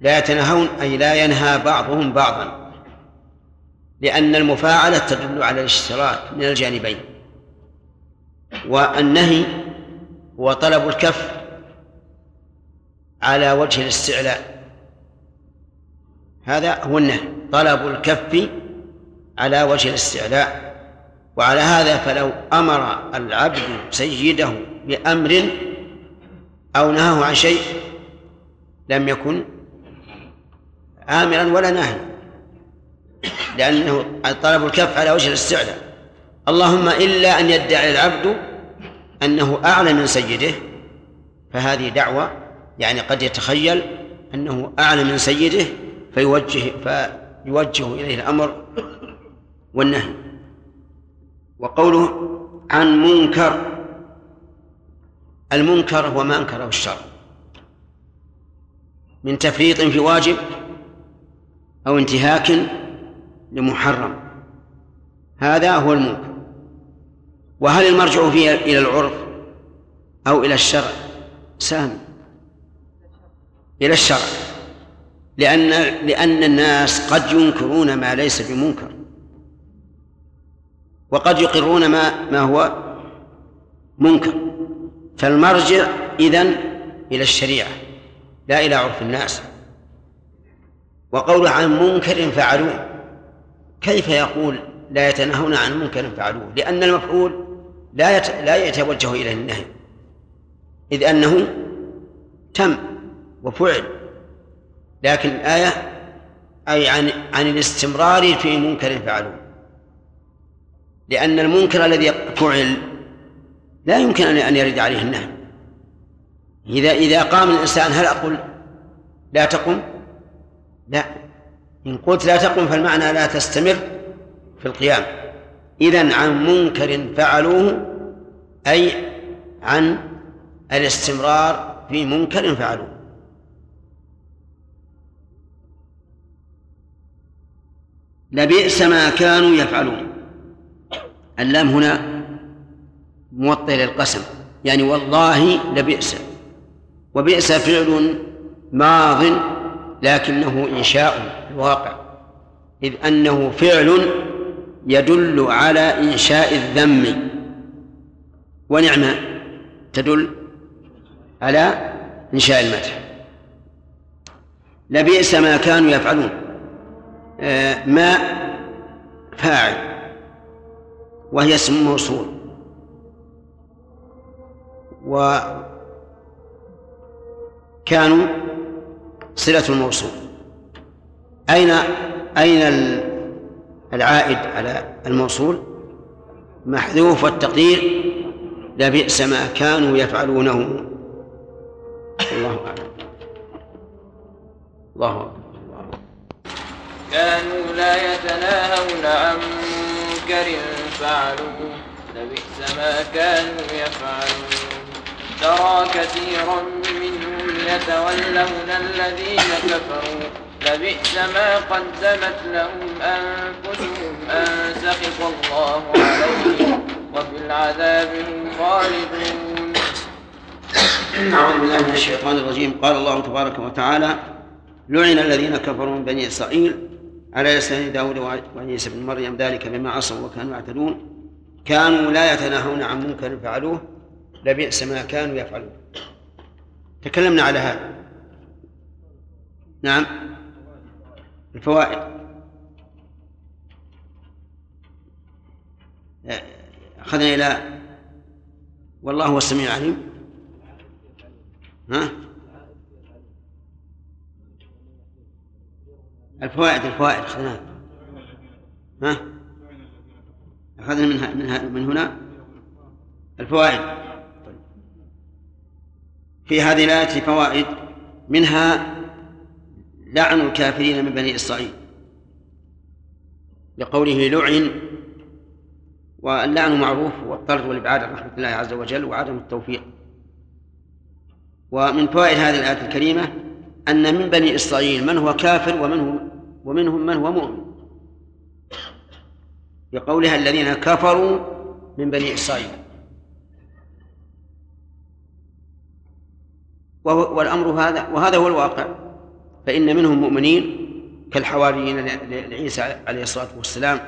لا يتناهون أي لا ينهى بعضهم بعضا لأن المفاعلة تدل على الاشتراك من الجانبين والنهي هو طلب الكف على وجه الاستعلاء. هذا هو النهي طلب الكف على وجه الاستعلاء. وعلى هذا فلو أمر العبد سيده بأمر أو نهاه عن شيء لم يكن آمرا ولا ناهيا لأنه طلب الكف على وجه الاستعلاء اللهم إلا أن يدعي العبد أنه أعلى من سيده فهذه دعوة يعني قد يتخيل أنه أعلى من سيده فيوجه فيوجه إليه الأمر والنهي. وقوله عن منكر المنكر هو ما أنكره الشرع. من تفريط في واجب أو انتهاك لمحرم. هذا هو المنكر. وهل المرجع فيه إلى العرف أو إلى الشرع؟ سام إلى الشرع. لأن لأن الناس قد ينكرون ما ليس بمنكر. وقد يقرون ما ما هو منكر. فالمرجع إذن إلى الشريعة لا إلى عرف الناس. وقوله عن منكر فعلوه. كيف يقول لا يتناهون عن منكر فعلوه؟ لأن المفعول لا يت... لا يتوجه إليه النهي. إذ أنه تم وفعل. لكن الآية أي عن عن الاستمرار في منكر فعلوه. لأن المنكر الذي فعل لا يمكن أن يرد عليه النهي. إذا إذا قام الإنسان هل أقول لا تقم؟ لا. إن قلت لا تقم فالمعنى لا تستمر في القيام. إذا عن منكر فعلوه أي عن الاستمرار في منكر فعلوه. لبئس ما كانوا يفعلون. اللام هنا موطئ للقسم. يعني والله لبئس. وبئس فعل ماض لكنه إنشاء الواقع إذ أنه فعل يدل على إنشاء الذم. ونعمة تدل على إنشاء المدح. لبئس ما كانوا يفعلون. آه ما فاعل وهي اسم موصول. وكانوا صلة الموصول أين أين العائد على الموصول؟ محذوف والتقدير. لبئس ما كانوا يفعلونه. الله أعلم. الله أكبر كانوا لا يتناهون عن منكر فعلوه. لبئس ما كانوا يفعلون. ترى كثيرا منهم يتولون الذين كفروا. لبئس ما قدمت لهم أنفسهم أن سخط الله عليهم وفي العذاب هم خالدون أعوذ بالله من الشيطان الرجيم. قال الله تبارك وتعالى لعن الذين كفروا من بني إسرائيل على لسان داود وعيسى بن مريم. ذلك بما عصوا وكانوا يعتدون. كانوا لا يتناهون عن منكر فعلوه. لبئس ما كانوا يفعلون. تكلمنا على هذا. نعم. الفوائد. أخذنا إلى والله هو السميع العليم. ها؟ الفوائد الفوائد أخذناها. ها؟ أخذنا منها من هنا. الفوائد. في هذه الآية فوائد منها لعن الكافرين من بني إسرائيل. لقوله لعن واللعن معروف والطرد والإبعاد عن رحمة الله عز وجل وعدم التوفيق. ومن فوائد هذه الآية الكريمة أن من بني إسرائيل من هو كافر ومن هو ومنهم من هو مؤمن. بقولها الذين كفروا من بني إسرائيل. والأمر هذا وهذا هو الواقع. فإن منهم مؤمنين كالحواريين لعيسى عليه الصلاة والسلام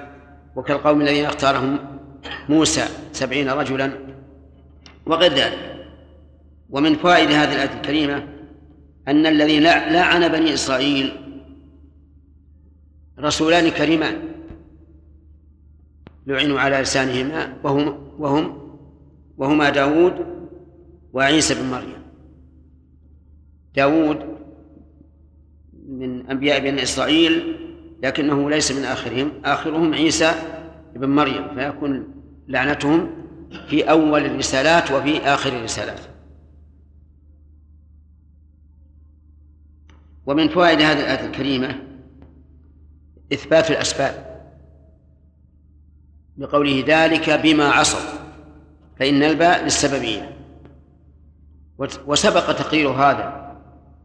وكالقوم الذين اختارهم موسى سبعين رجلا وغير ذلك. ومن فوائد هذه الآية الكريمة أن الذي لعن بني إسرائيل رسولان كريمان لعنوا على لسانهما وهم وهم وهما داود وعيسى بن مريم. داود من أنبياء بني إسرائيل لكنه ليس من آخرهم. آخرهم عيسى بن مريم فيكون لعنتهم في أول الرسالات وفي آخر الرسالات. ومن فوائد هذه الآية الكريمة إثبات الأسباب بقوله ذلك بما عصوا فإن الباء للسببية وسبق تقرير هذا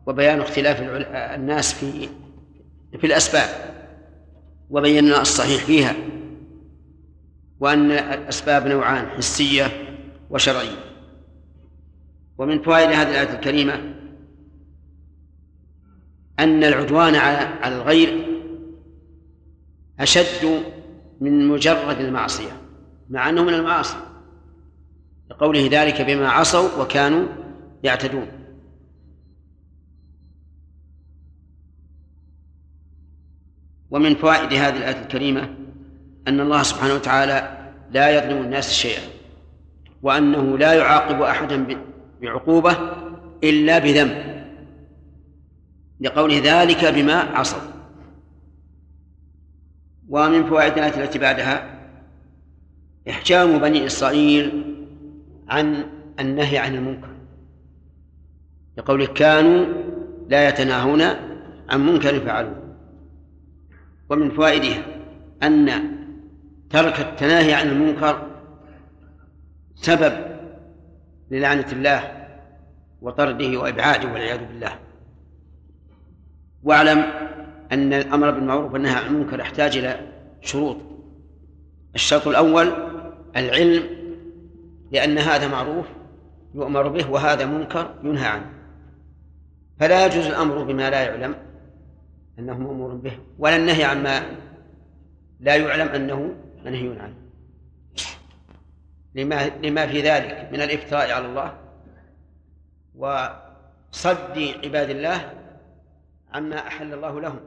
وبيان اختلاف الناس في في الأسباب وبينا الصحيح فيها وأن الأسباب نوعان حسية وشرعية. ومن فوائد هذه الآية الكريمة أن العدوان على الغير أشد من مجرد المعصية مع أنه من المعاصي. لقوله ذلك بما عصوا وكانوا يعتدون. ومن فوائد هذه الآية الكريمة أن الله سبحانه وتعالى لا يظلم الناس شيئا وأنه لا يعاقب أحدا بعقوبة إلا بذنب لقوله ذلك بما عصوا. ومن فوائد الآية التي بعدها إحجام بني إسرائيل عن النهي عن المنكر لقوله كانوا لا يتناهون عن منكر فعلوه. ومن فوائدها أن ترك التناهي عن المنكر سبب للعنة الله وطرده وإبعاده والعياذ بالله. واعلم أن الأمر بالمعروف والنهي عن المنكر يحتاج إلى شروط. الشرط الأول العلم لأن هذا معروف يؤمر به وهذا منكر ينهى عنه. فلا يجوز الأمر بما لا يعلم أنه مأمور به ولا النهي عما لا يعلم أنه منهي عنه. لما لما في ذلك من الإفتراء على الله وصد عباد الله عما أحل الله لهم.